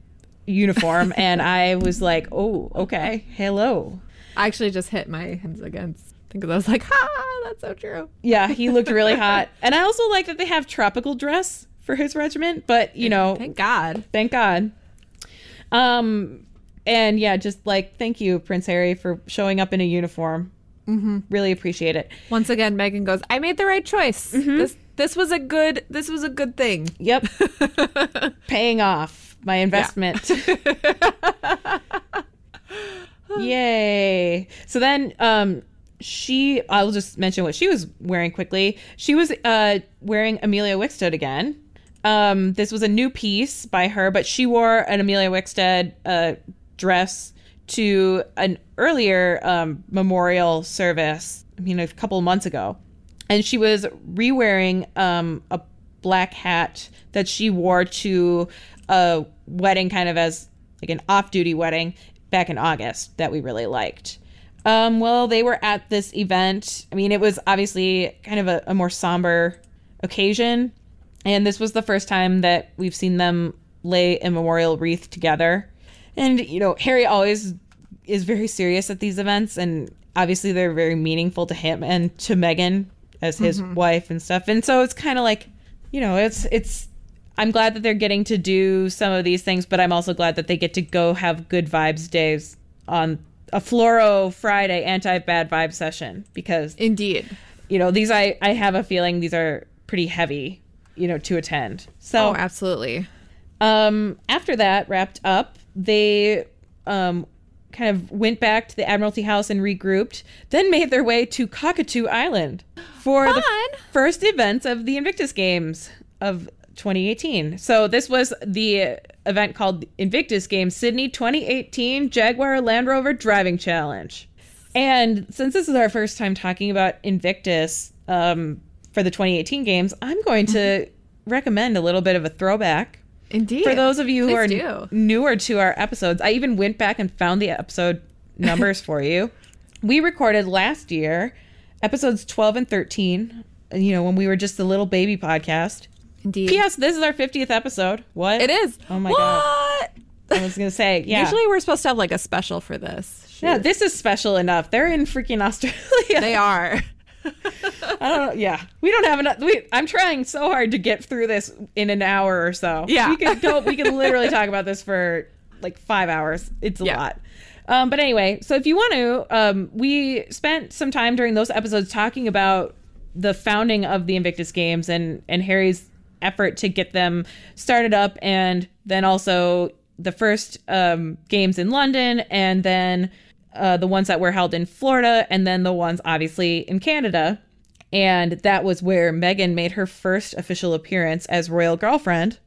uniform, and I was like, "Oh, okay, hello." I actually just hit my hands against because I was like, ha, that's so true. Yeah, he looked really hot, and I also like that they have tropical dress for his regiment. But you know, Thank God. thank God. Um, and yeah, just like thank you, Prince Harry, for showing up in a uniform. Mm-hmm. Really appreciate it. Once again, Meghan goes, I made the right choice. This this was a good this was a good thing. Yep, paying off my investment. Yay! So then, um, she I'll just mention what she was wearing quickly. She was uh wearing Emilia Wickstead again. Um, this was a new piece by her, but she wore an Emilia Wickstead uh, dress to an earlier um, memorial service. I mean, a couple of months ago, and she was re-wearing um, a black hat that she wore to a wedding, kind of as like an off-duty wedding back in August that we really liked. Um, well, they were at this event. I mean, it was obviously kind of a, a more somber occasion, and this was the first time that we've seen them lay a memorial wreath together. And you know, Harry always is very serious at these events, and obviously they're very meaningful to him and to Meghan as his wife and stuff. And so it's kind of like, you know, it's it's. I'm glad that they're getting to do some of these things, but I'm also glad that they get to go have good vibes days on a Fluoro Friday anti bad vibe session because Indeed. you know these I I have a feeling these are pretty heavy you know, to attend. So Oh, absolutely. um, after that wrapped up, they um, kind of went back to the Admiralty House and regrouped, then made their way to Cockatoo Island for the first events of the Invictus Games of 2018. So this was the event called Invictus Games Sydney 2018 Jaguar Land Rover Driving Challenge. And since this is our first time talking about Invictus um, for the 2018 games, I'm going to recommend a little bit of a throwback Indeed. for those of you who are Please do. newer to our episodes, I even went back and found the episode numbers for you. We recorded last year episodes 12 and 13, you know, when we were just a little baby podcast. Indeed. P.S. This is our 50th episode. What? It is. Oh my what? God. I was going to say, yeah. Usually we're supposed to have like a special for this. yeah, this is special enough. They're in freaking Australia. they are. I don't know. Yeah, we don't have enough. We, I'm trying so hard to get through this in an hour or so. Yeah. we could go. We could literally talk about this for like five hours. It's a Yeah. lot. Um, but anyway, so if you want to, um, we spent some time during those episodes talking about the founding of the Invictus Games and and Harry's effort to get them started up, and then also the first um, games in London, and then uh, the ones that were held in Florida, and then the ones obviously in Canada. And that was where Meghan made her first official appearance as royal girlfriend.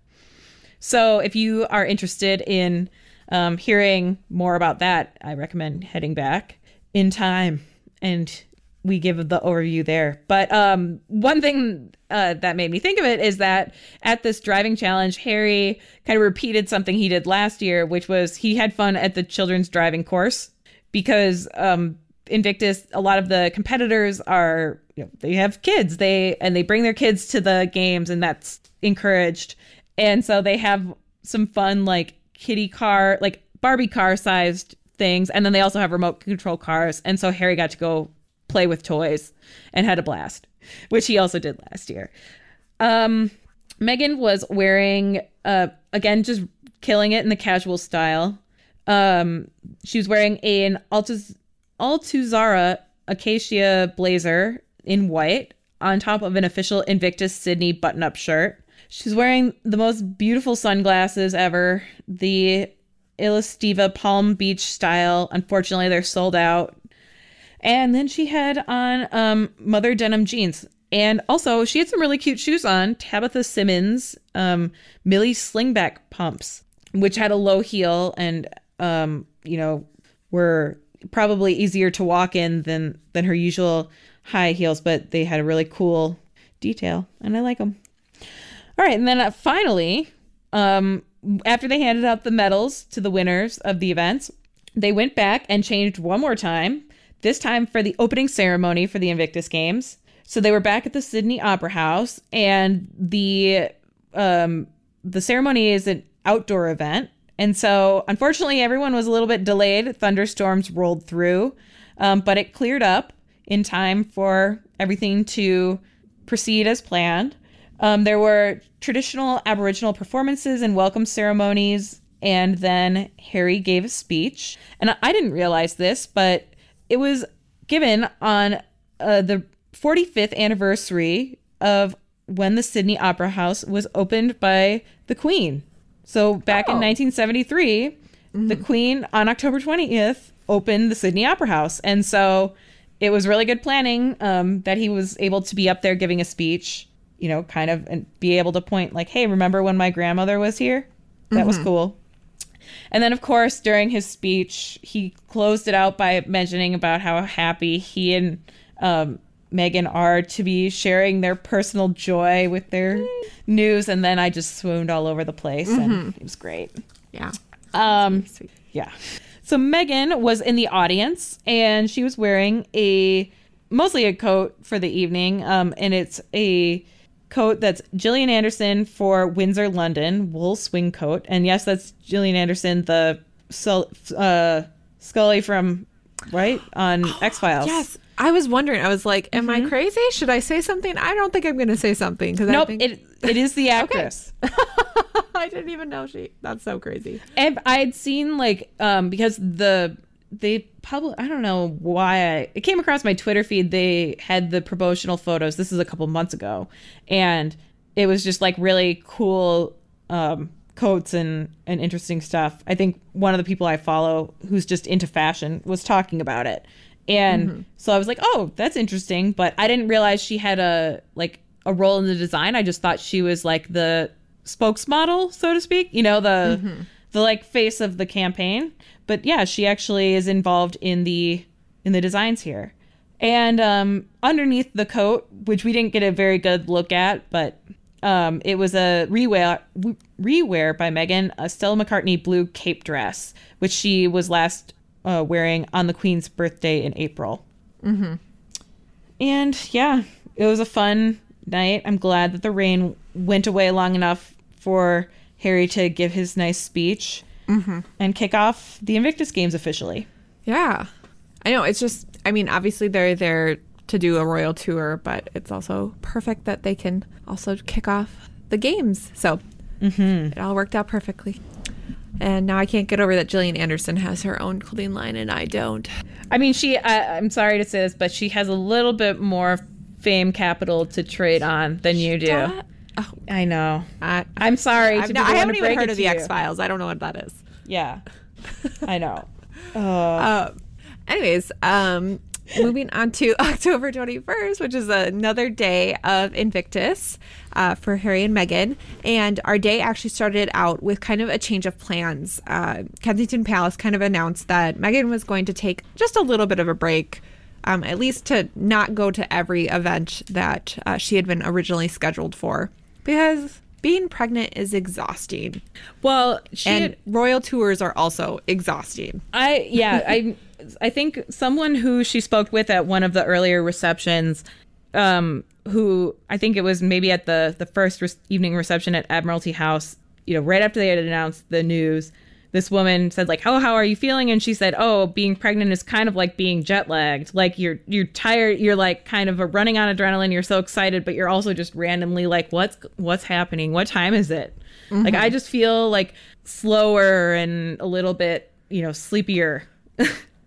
So if you are interested in um, hearing more about that, I recommend heading back in time and we give the overview there. But um, one thing uh, that made me think of it is that at this driving challenge, Harry kind of repeated something he did last year, which was he had fun at the children's driving course because um, Invictus, a lot of the competitors are, you know, they have kids, they and they bring their kids to the games, and that's encouraged. And so they have some fun like kitty car, like Barbie car sized things, and then they also have remote control cars. And so Harry got to go play with toys and had a blast, which he also did last year. Um, Meghan was wearing, uh, again, just killing it in the casual style. Um, she was wearing an Altuz- Altuzarra acacia blazer in white on top of an official Invictus Sydney button up shirt. She's wearing the most beautiful sunglasses ever, the Illesteva Palm Beach style. Unfortunately, they're sold out. And then she had on um, mother denim jeans. And also, she had some really cute shoes on Tabitha Simmons, um, Millie Slingback pumps, which had a low heel and, um, you know, were probably easier to walk in than, than her usual high heels, but they had a really cool detail, and I like them. All right, and then uh, finally, um, after they handed out the medals to the winners of the events, they went back and changed one more time. This time for the opening ceremony for the Invictus Games. So they were back at the Sydney Opera House, and the um, the ceremony is an outdoor event. And so, unfortunately, everyone was a little bit delayed. Thunderstorms rolled through, um, but it cleared up in time for everything to proceed as planned. Um, there were traditional Aboriginal performances and welcome ceremonies, and then Harry gave a speech. And I didn't realize this, but it was given on uh, the 45th anniversary of when the Sydney Opera House was opened by the Queen. So back in Oh. 1973, the Queen on October 20th opened the Sydney Opera House. And so it was really good planning um, that he was able to be up there giving a speech, you know, kind of and be able to point like, hey, remember when my grandmother was here? That was cool. And then, of course, during his speech, he closed it out by mentioning about how happy he and um, Meghan are to be sharing their personal joy with their news. And then I just swooned all over the place, and it was great. Yeah. Um, Sweet. yeah. So Meghan was in the audience, and she was wearing a mostly a coat for the evening, um, and it's a coat that's Gillian Anderson for Winser, London, wool swing coat. And yes, that's Gillian Anderson, the uh, Scully from right on X Files. Yes. I was wondering. I was like, am I crazy? Should I say something? I don't think I'm going to say something because Nope, I think it it is the actress. I didn't even know she. That's so crazy. And I had seen like um because the they public I don't know why I it came across my Twitter feed they had the promotional photos this is a couple months ago and it was just like really cool um, coats and and interesting stuff. I think one of the people I follow who's just into fashion was talking about it. And Mm-hmm. so I was like, "Oh, that's interesting," but I didn't realize she had a like a role in the design. I just thought she was like the spokesmodel, so to speak, you know, the Mm-hmm. The like face of the campaign. But yeah, she actually is involved in the in the designs here. And um, underneath the coat, which we didn't get a very good look at, but um, it was a rewear rewear by Meghan, a Stella McCartney blue cape dress, which she was last uh, wearing on the Queen's birthday in April. Mm-hmm. And yeah, it was a fun night. I'm glad that the rain went away long enough for Harry to give his nice speech mm-hmm. and kick off the Invictus Games officially. Yeah. I know. It's just, I mean, obviously they're there to do a royal tour, but it's also perfect that they can also kick off the games. So mm-hmm. it all worked out perfectly. And now I can't get over that Gillian Anderson has her own clothing line and I don't. I mean, she. I, I'm sorry to say this, but she has a little bit more fame capital to trade on than you do. Oh, I know. I, I'm sorry. To no, I haven't even heard of the. X Files. I don't know what that is. Yeah, I know. Um, anyways, um, moving on to October 21st, which is another day of Invictus uh, for Harry and Meghan. And our day actually started out with kind of a change of plans. Uh, Kensington Palace kind of announced that Meghan was going to take just a little bit of a break. Um, at least to not go to every event that uh, she had been originally scheduled for, because being pregnant is exhausting, Well, she. and royal tours are also exhausting. I yeah I I think someone who she spoke with at one of the earlier receptions, um, who I think it was maybe at the the first re- evening reception at Admiralty House, you know, right after they had announced the news, this woman said like, "Oh, how are you feeling?" And she said, "Oh, being pregnant is kind of like being jet lagged. Like you're you're tired, you're like kind of a running on adrenaline. You're so excited, but you're also just randomly like, what's what's happening? What time is it? Like I mm-hmm. just feel like slower and a little bit, you know, sleepier."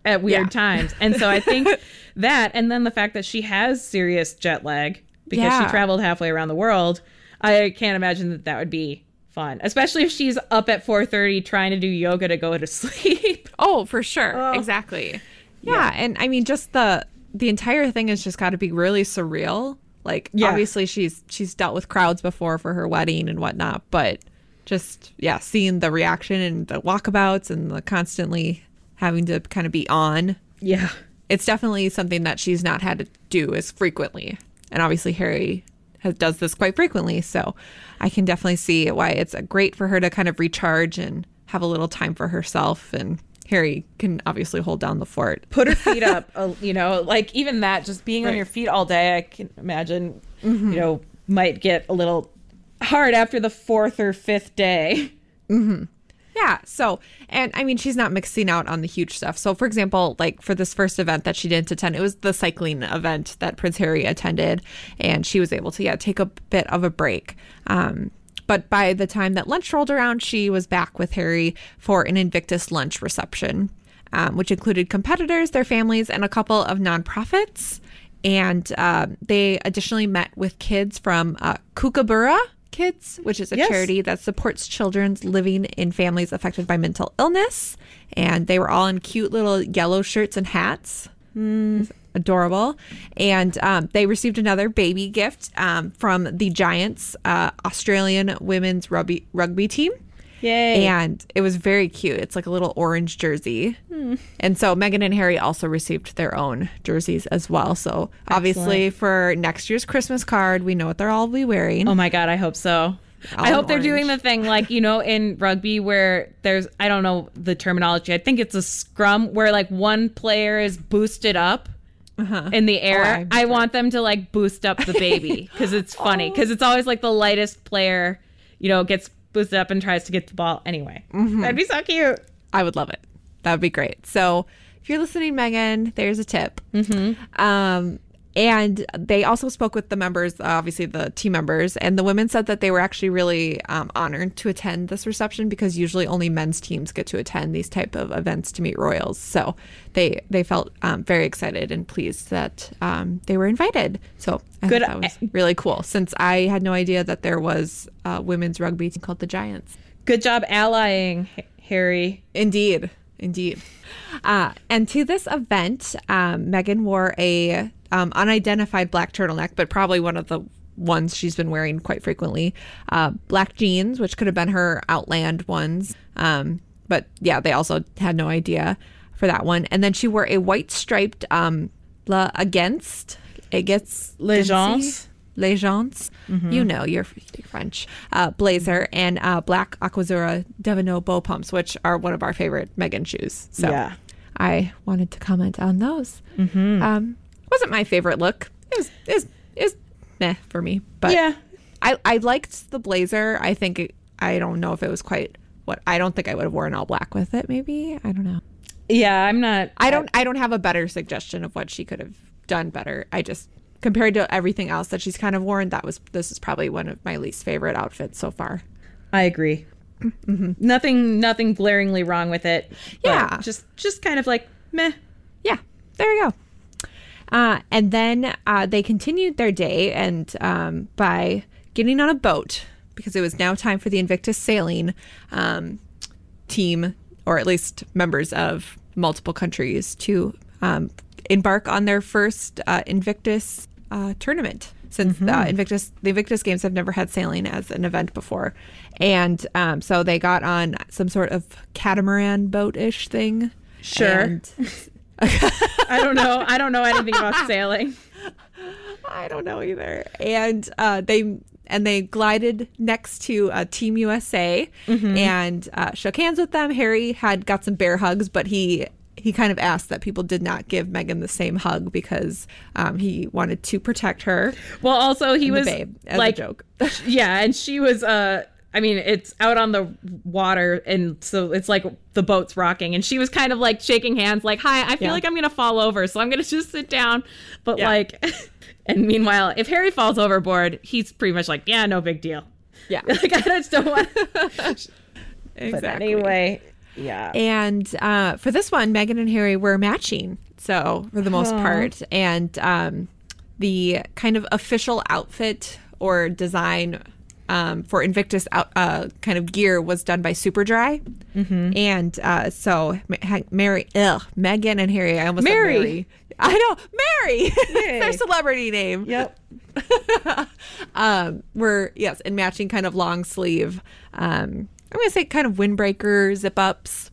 at weird Yeah. times. And so I think that, and then the fact that she has serious jet lag because Yeah. she traveled halfway around the world, I can't imagine that that would be fun, especially if she's up at 4:30 trying to do yoga to go to sleep. Oh, for sure. Oh. Exactly. Yeah. and I mean just the the entire thing has just got to be really surreal. Like Yeah. obviously she's she's dealt with crowds before for her wedding and whatnot, but just yeah, seeing the reaction and the walkabouts and the constantly having to kind of be on. Yeah. It's definitely something that she's not had to do as frequently. And obviously Harry does this quite frequently, so I can definitely see why it's great for her to kind of recharge and have a little time for herself. And Harry can obviously hold down the fort. Put her feet up, uh, you know, like even that, just being on your feet all day, I can imagine, you know, might get a little hard after the fourth or fifth day. Yeah. So, and I mean, she's not mixing out on the huge stuff. So, for example, like for this first event that she didn't attend, it was the cycling event that Prince Harry attended, and she was able to, yeah, take a bit of a break. Um, but by the time that lunch rolled around, she was back with Harry for an Invictus lunch reception, um, which included competitors, their families, and a couple of nonprofits. And uh, they additionally met with kids from uh, Kookaburra Kids, which is a Yes. charity that supports children living in families affected by mental illness. And they were all in cute little yellow shirts and hats. It's adorable. And um, they received another baby gift um, from the Giants uh, Australian women's rugby, rugby team. Yay. And it was very cute. It's like a little orange jersey. Hmm. And so Meghan and Harry also received their own jerseys as well. So obviously for next year's Christmas card, we know what they're all be wearing. Oh my god, I hope so. I hope they're doing the thing like you know in rugby where there's I don't know the terminology. I think it's a scrum where like one player is boosted up uh-huh. in the oh, air. Oh, I'm I want them to like boost up the baby because it's funny because it's always like the lightest player, you know, gets boosted up and tries to get the ball. Anyway, Mm-hmm. that'd be so cute. I would love it. That would be great. So if you're listening, Meghan, there's a tip. Mm-hmm. Um, and they also spoke with the members, obviously the team members, and the women said that they were actually really um, honored to attend this reception because usually only men's teams get to attend these type of events to meet royals. So they they felt um, very excited and pleased that um, they were invited. So I Good- that was really cool since I had no idea that there was a women's rugby team called the Giants. Good job allying, Harry. Indeed, indeed. Uh, and to this event, um, Meghan wore a um, unidentified black turtleneck, but probably one of the ones she's been wearing quite frequently. Uh, black jeans, which could have been her Outland ones, um, but yeah, they also had no idea for that one. And then she wore a white striped um, La Against Against L'Agence. L'Agence, you know, you're, French, uh, blazer, and uh, black Aquazzura Devino bow pumps, which are one of our favorite Meghan shoes. So Yeah. I wanted to comment on those. Mm-hmm. Um, wasn't my favorite look. It was, was, was meh for me, but yeah. I, I liked the blazer. I think, it, I don't know if it was quite what, I don't think I would have worn all black with it, maybe. I don't know. Yeah, I'm not. I don't I don't have a better suggestion of what she could have done better. I just compared to everything else that she's kind of worn, that was this is probably one of my least favorite outfits so far. I agree. Mm-hmm. Nothing, nothing glaringly wrong with it. Yeah. just, just kind of like meh. Yeah, there you go. Uh, and then uh, they continued their day and um, by getting on a boat because it was now time for the Invictus sailing um, team, or at least members of multiple countries, to um, embark on their first uh, Invictus uh, tournament. Since uh, Invictus, the Invictus Games have never had sailing as an event before, and um, so they got on some sort of catamaran boat-ish thing. Sure. And- I don't know. I don't know anything about sailing. I don't know either. And uh, they and they glided next to uh, Team USA and uh, shook hands with them. Harry had got some bear hugs, but he he kind of asked that people did not give Meghan the same hug because um, he wanted to protect her. Well, also he was babe like, a joke. yeah, and she was. uh I mean, it's out on the water, and so it's like the boat's rocking, and she was kind of like shaking hands, like, "Hi, I feel Yeah. like I'm gonna fall over, so I'm gonna just sit down." But Yeah. like, and meanwhile, if Harry falls overboard, he's pretty much like, "Yeah, no big deal." Yeah, Like I just don't want. exactly. But anyway, yeah. And uh, for this one, Meghan and Harry were matching, so for the most part. And um, the kind of official outfit or design um, for Invictus out, uh, kind of gear was done by Superdry. Mm-hmm. And uh, so Mary, ugh, Meghan and Harry, I almost said Mary. Mary. I know, Mary. Their celebrity name Yep. um, were yes, in matching kind of long sleeve. Um, I'm gonna say kind of windbreaker zip ups,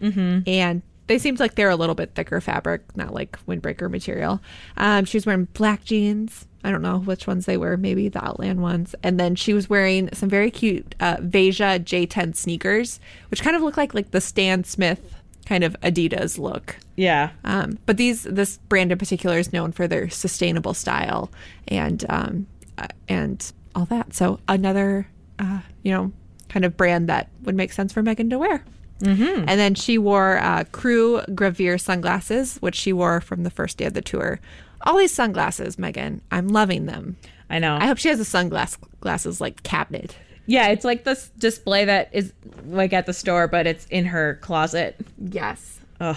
mm-hmm. and they seemed like they're a little bit thicker fabric, not like windbreaker material. Um, she was wearing black jeans. I don't know which ones they were, maybe the Outland ones. And then she was wearing some very cute uh, Veja J10 sneakers, which kind of look like like the Stan Smith kind of Adidas look. Yeah. Um, but these this brand in particular is known for their sustainable style and um, uh, and all that. So another uh, you know kind of brand that would make sense for Meghan to wear. Mm-hmm. And then she wore uh, Krewe Gravier sunglasses, which she wore from the first day of the tour. All these sunglasses, Meghan, I'm loving them. I know. I hope she has a sunglass glasses like cabinet. yeah, it's like this display that is like at the store, but it's in her closet. Yes. Ugh.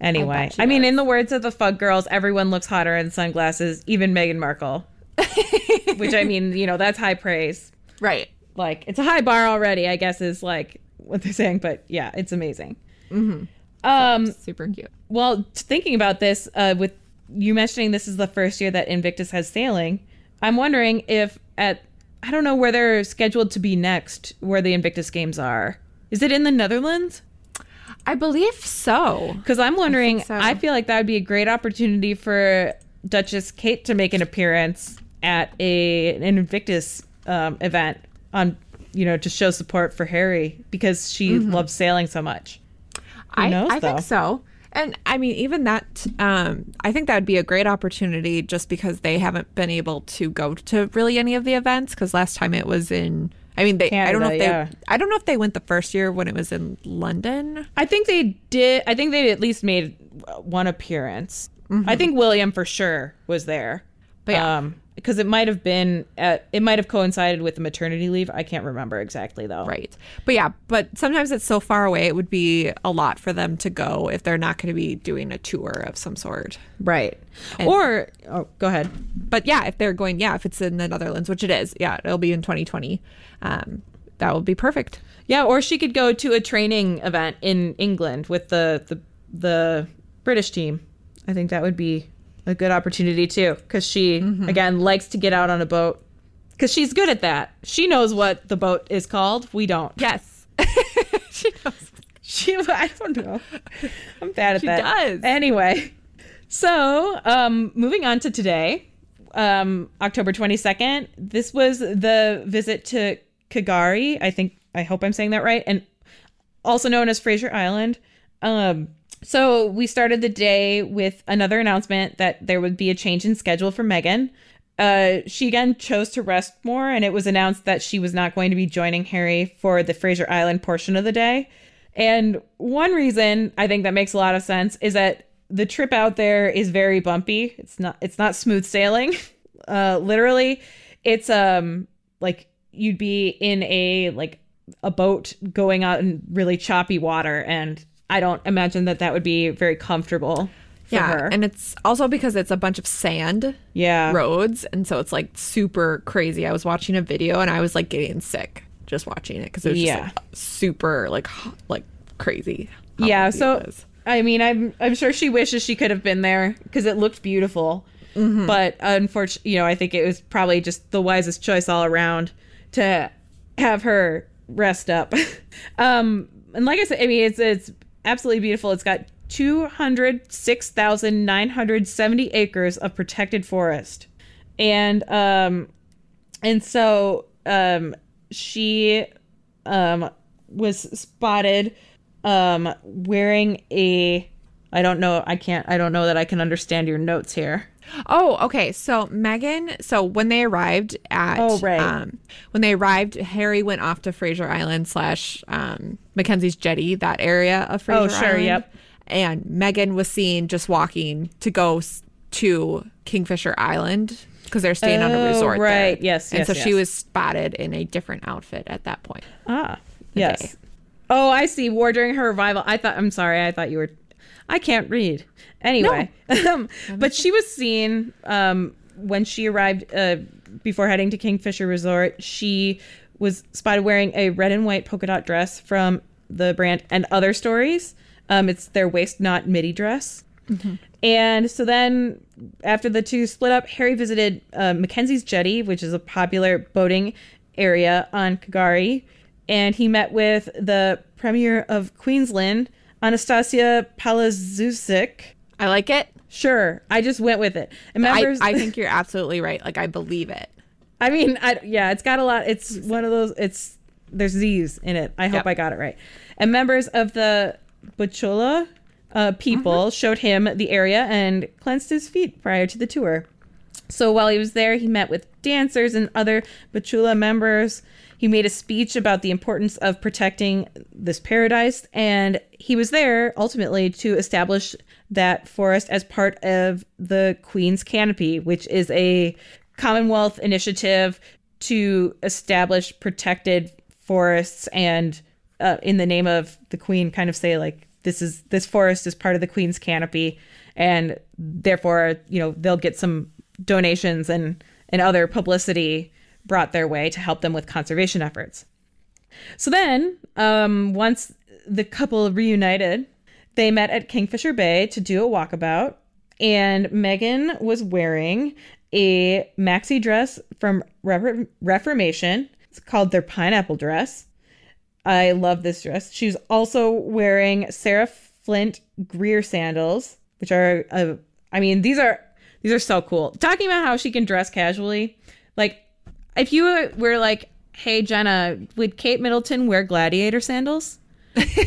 Anyway, she I, mean, in the words of the Fug Girls, everyone looks hotter in sunglasses, even Meghan Markle. Which I mean, you know, that's high praise. Right. Like, it's a high bar already, I guess, is like what they're saying. But yeah, it's amazing. Mm-hmm. Um. Super cute. Well, thinking about this, uh, with you mentioning this is the first year that Invictus has sailing, I'm wondering if at I don't know where they're scheduled to be next, where the Invictus Games are. Is it in the Netherlands? I believe so. Because I'm wondering, so. I, feel like that would be a great opportunity for Duchess Kate to make an appearance at a an Invictus um, event on, you know, to show support for Harry because she loves sailing so much. I, knows, I though? think so. And I mean, even that, um, I think that would be a great opportunity just because they haven't been able to go to really any of the events. Because last time it was in, I mean, they, I don't know if they, yeah. I don't know if they went the first year when it was in London. I think they did. I think they at least made one appearance. I think William for sure was there. But yeah. Um, because it might have been at, it might have coincided with the maternity leave. I can't remember exactly though. Right. But yeah, but sometimes it's so far away, it would be a lot for them to go if they're not going to be doing a tour of some sort. Right. or oh, go ahead. But yeah, if they're going, yeah, if it's in the Netherlands, which it is, yeah, it'll be in 2020. Um, that would be perfect. Yeah, or she could go to a training event in England with the the the British team. I think that would be a good opportunity too because she again likes to get out on a boat because she's good at that. She knows what the boat is called. We don't. Yes. she knows. She, I don't know. I'm bad at that. She that. does. Anyway, so um, moving on to today, um, October 22nd. This was the visit to K'gari. I think I hope I'm saying that right, and also known as Fraser Island. Um, so we started the day with another announcement that there would be a change in schedule for Meghan. Uh, she again chose to rest more, and it was announced that she was not going to be joining Harry for the Fraser Island portion of the day. And one reason I think that makes a lot of sense is that the trip out there is very bumpy. It's not it's not smooth sailing. Uh, literally, it's um like you'd be in a like a boat going out in really choppy water, and I don't imagine that that would be very comfortable for Yeah. her. And it's also because it's a bunch of sand yeah, roads. And so it's like super crazy. I was watching a video and I was like getting sick just watching it because it was Yeah. just like super, like, like crazy. yeah. So. I mean, I'm I'm sure she wishes she could have been there because it looked beautiful. But unfortunately, you know, I think it was probably just the wisest choice all around to have her rest up. um, and like I said, I mean, it's it's absolutely beautiful. It's got two hundred six thousand nine hundred seventy acres of protected forest, and um, and so um, she um was spotted um wearing a I don't know I can't I don't know that I can understand your notes here. Oh, okay. So Meghan, so when they arrived at, Oh, right. um, when they arrived, Harry went off to Fraser Island slash um, McKenzie's Jetty, that area of Fraser Oh, sure, Island. yep. And Megan was seen just walking to go to Kingfisher Island because they're staying on a Oh, resort right. there. Yes, and yes, so she was spotted in a different outfit at that point. Ah, day. yes. Oh, I see. War during her revival. I thought. I'm sorry. I thought you were. I can't read. Anyway, um, but she was seen um, when she arrived uh, before heading to Kingfisher Resort. She was spotted wearing a red and white polka dot dress from the brand and other stories. Um, it's their waist knot midi dress. And so then, after the two split up, Harry visited uh, McKenzie's Jetty, which is a popular boating area on K'gari, and he met with the Premier of Queensland, Annastacia Palazusic. I like it. Sure, I just went with it. And I, members, I think you're absolutely right. Like I believe it. I mean, I, yeah, it's got a lot. It's one of those. It's there's Z's in it. I hope Yep. I got it right. And members of the Butchulla uh, people showed him the area and cleansed his feet prior to the tour. So while he was there, he met with dancers and other Butchulla members. He made a speech about the importance of protecting this paradise, and he was there ultimately to establish that forest as part of the Queen's Canopy, which is a Commonwealth initiative to establish protected forests and uh, in the name of the queen kind of say like this is this forest is part of the queen's canopy and therefore you know they'll get some donations and and other publicity brought their way to help them with conservation efforts so then um once the couple reunited they met at kingfisher bay to do a walkabout and meghan was wearing a maxi dress from Re- reformation it's called their pineapple dress I love this dress. She's also wearing Sarah Flint Greer sandals, which are, uh, I mean, these are these are so cool. Talking about how she can dress casually, like if you were like, "Hey Jenna, would Kate Middleton wear gladiator sandals?"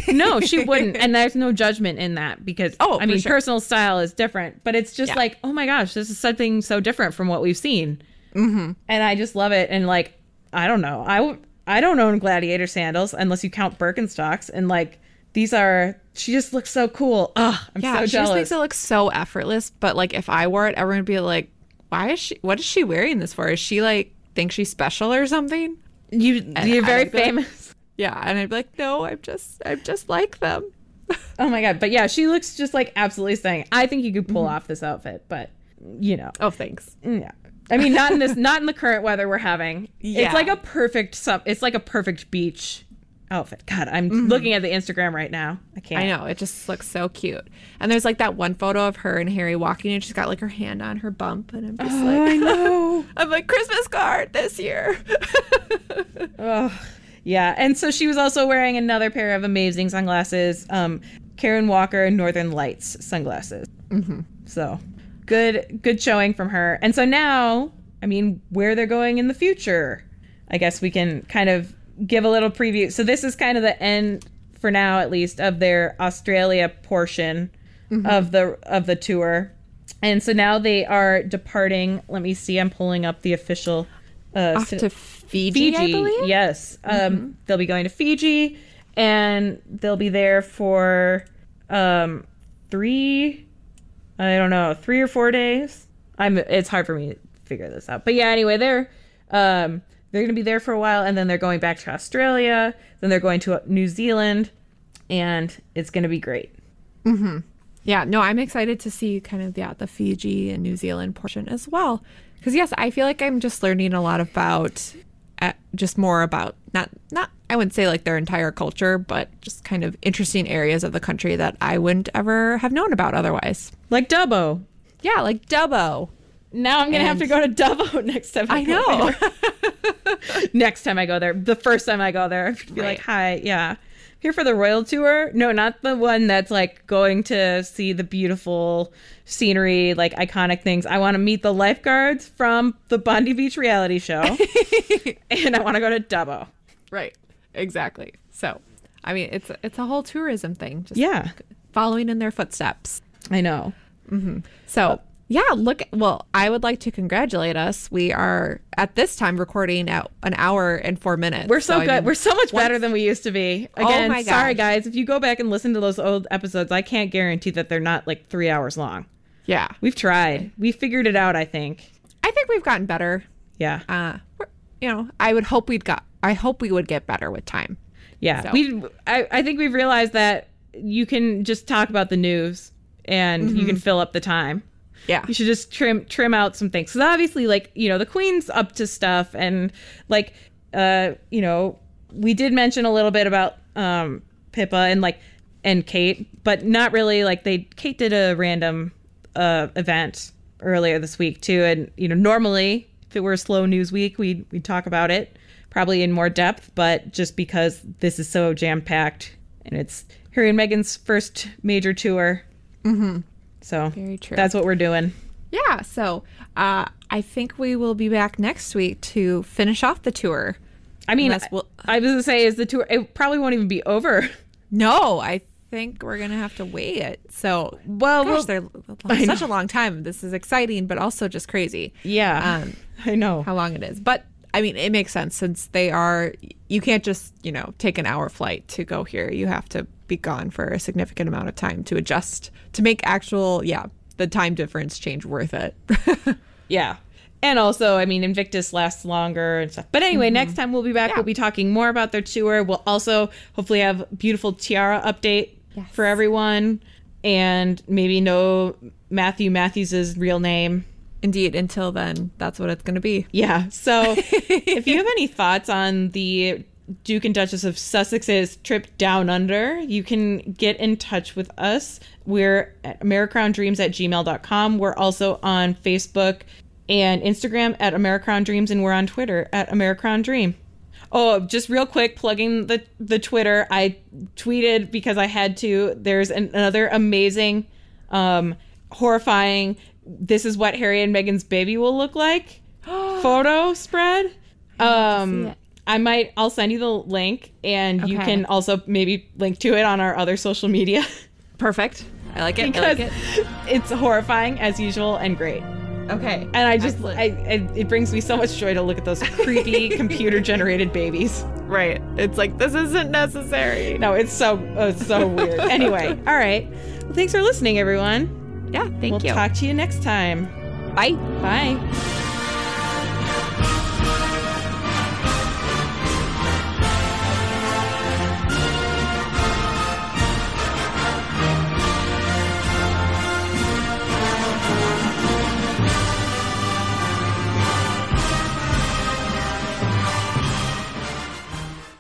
no, she wouldn't, and there's no judgment in that because Oh, I mean, sure. personal style is different, but it's just Yeah. like, oh my gosh, this is something so different from what we've seen, mm-hmm. and I just love it. And like, I don't know, I w- I don't own gladiator sandals unless you count Birkenstocks, and like these are she just looks so cool. Ugh, I'm Yeah, so she just makes it look so effortless. But like, if I wore it, everyone would be like, "Why is she? What is she wearing this for? Is she like think she's special or something?" you, And you're very I'd like- famous. Yeah, and I'd be like, "No, I'm just, I'm just like them." Oh my god! But yeah, she looks just like absolutely stunning. I think you could pull mm-hmm. off this outfit, but you know, Oh, thanks. yeah. I mean, not in this, not in the current weather we're having. Yeah. It's like a perfect, it's like a perfect beach outfit. God, I'm looking at the Instagram right now. I can't. I know it just looks so cute. And there's like that one photo of her and Harry walking, and she's got like her hand on her bump, and I'm just Oh, like, I know. I'm like Christmas card this year. Ugh. Yeah, and so she was also wearing another pair of amazing sunglasses, um, Karen Walker Northern Lights sunglasses. Mm-hmm. So good, good showing from her. And so now, I mean, where they're going in the future, I guess we can kind of give a little preview. So this is kind of the end, for now at least, of their Australia portion of the of the tour. And so now they are departing. Let me see. I'm pulling up the official. Uh, Off to Fiji, I believe. Mm-hmm. Yes. Um, They'll be going to Fiji, and they'll be there for um, three. I don't know, three or four days. I'm. It's hard for me to figure this out, but yeah. Anyway, they're um, they're gonna be there for a while, and then they're going back to Australia. Then they're going to New Zealand, and it's gonna be great. Yeah, no, I'm excited to see kind of yeah the Fiji and New Zealand portion as well. Because yes, I feel like I'm just learning a lot about, uh, just more about not not I wouldn't say like their entire culture, but just kind of interesting areas of the country that I wouldn't ever have known about otherwise. Like Dubbo. Yeah, like Dubbo. Now I'm gonna have to go to Dubbo next time. I, I go know. there. next time I go there. The first time I go there, be like, "Hi, yeah, here for the royal tour." No, not the one that's like going to see the beautiful scenery, like iconic things. I want to meet the lifeguards from the Bondi Beach reality show, and I want to go to Dubbo. right. Exactly. So, I mean, it's it's a whole tourism thing. Just Yeah, following in their footsteps. I know. Mm-hmm. So, yeah, look, well, I would like to congratulate us. We are at this time recording at an hour and four minutes. We're so, I good. mean, We're so much once- better than we used to be. Oh Again, my sorry guys. If you go back and listen to those old episodes, I can't guarantee that they're not like three hours long. Yeah. We've tried. We figured it out, I think. I think we've gotten better. Yeah. Uh, you know, I would hope we'd got, I hope we would get better with time. Yeah. So. We I, I think we've realized that you can just talk about the news and you can fill up the time. Yeah. You should just trim trim out some things. Cuz obviously like, you know, the queen's up to stuff and like uh, you know, we did mention a little bit about um Pippa and like and Kate, but not really like they Kate did a random uh event earlier this week too and you know, normally if it were a slow news week, we'd we'd talk about it probably in more depth, but just because this is so jam packed and it's Harry and Meghan's first major tour. Mm-hmm. So Very true. that's what we're doing. Yeah. So, uh, I think we will be back next week to finish off the tour. I mean, we'll- I was gonna say is the tour. It probably won't even be over. No, I think we're going to have to wait it. So, Well, gosh, we'll- they're such a long time. This is exciting, but also just crazy. Yeah, Um, I know. how long it is. But I mean, it makes sense since they are, you can't just, you know, take an hour flight to go here. You have to be gone for a significant amount of time to adjust, to make actual, yeah, the time difference change worth it. Yeah, and also, I mean, Invictus lasts longer and stuff. But anyway, mm-hmm. next time we'll be back. Yeah. We'll be talking more about their tour. We'll also hopefully have beautiful tiara update Yes. for everyone, and maybe know Matthew Matthews's real name. Indeed, until then, that's what it's going to be. Yeah. So if you have any thoughts on the Duke and Duchess of Sussex's trip down under, you can get in touch with us. We're at AmericrownDreams at gmail.com. We're also on Facebook and Instagram at Americrown Dreams, and we're on Twitter at Americrown Dream. Oh, just real quick, plugging the the Twitter. I tweeted because I had to. There's an, another amazing, um, horrifying. This is what Harry and Meghan's baby will look like. photo spread. Um. I might. I'll send you the link, and you can also maybe link to it on our other social media Perfect. I like it. I because like it. it's horrifying as usual and great. Okay. And I just, I, I, it brings me so much joy to look at those creepy computer generated babies. Right. It's like this isn't necessary. No, it's so uh, so weird. Anyway, all right. Well, thanks for listening, everyone. Yeah, thank we'll you. talk to you next time. Bye. Bye.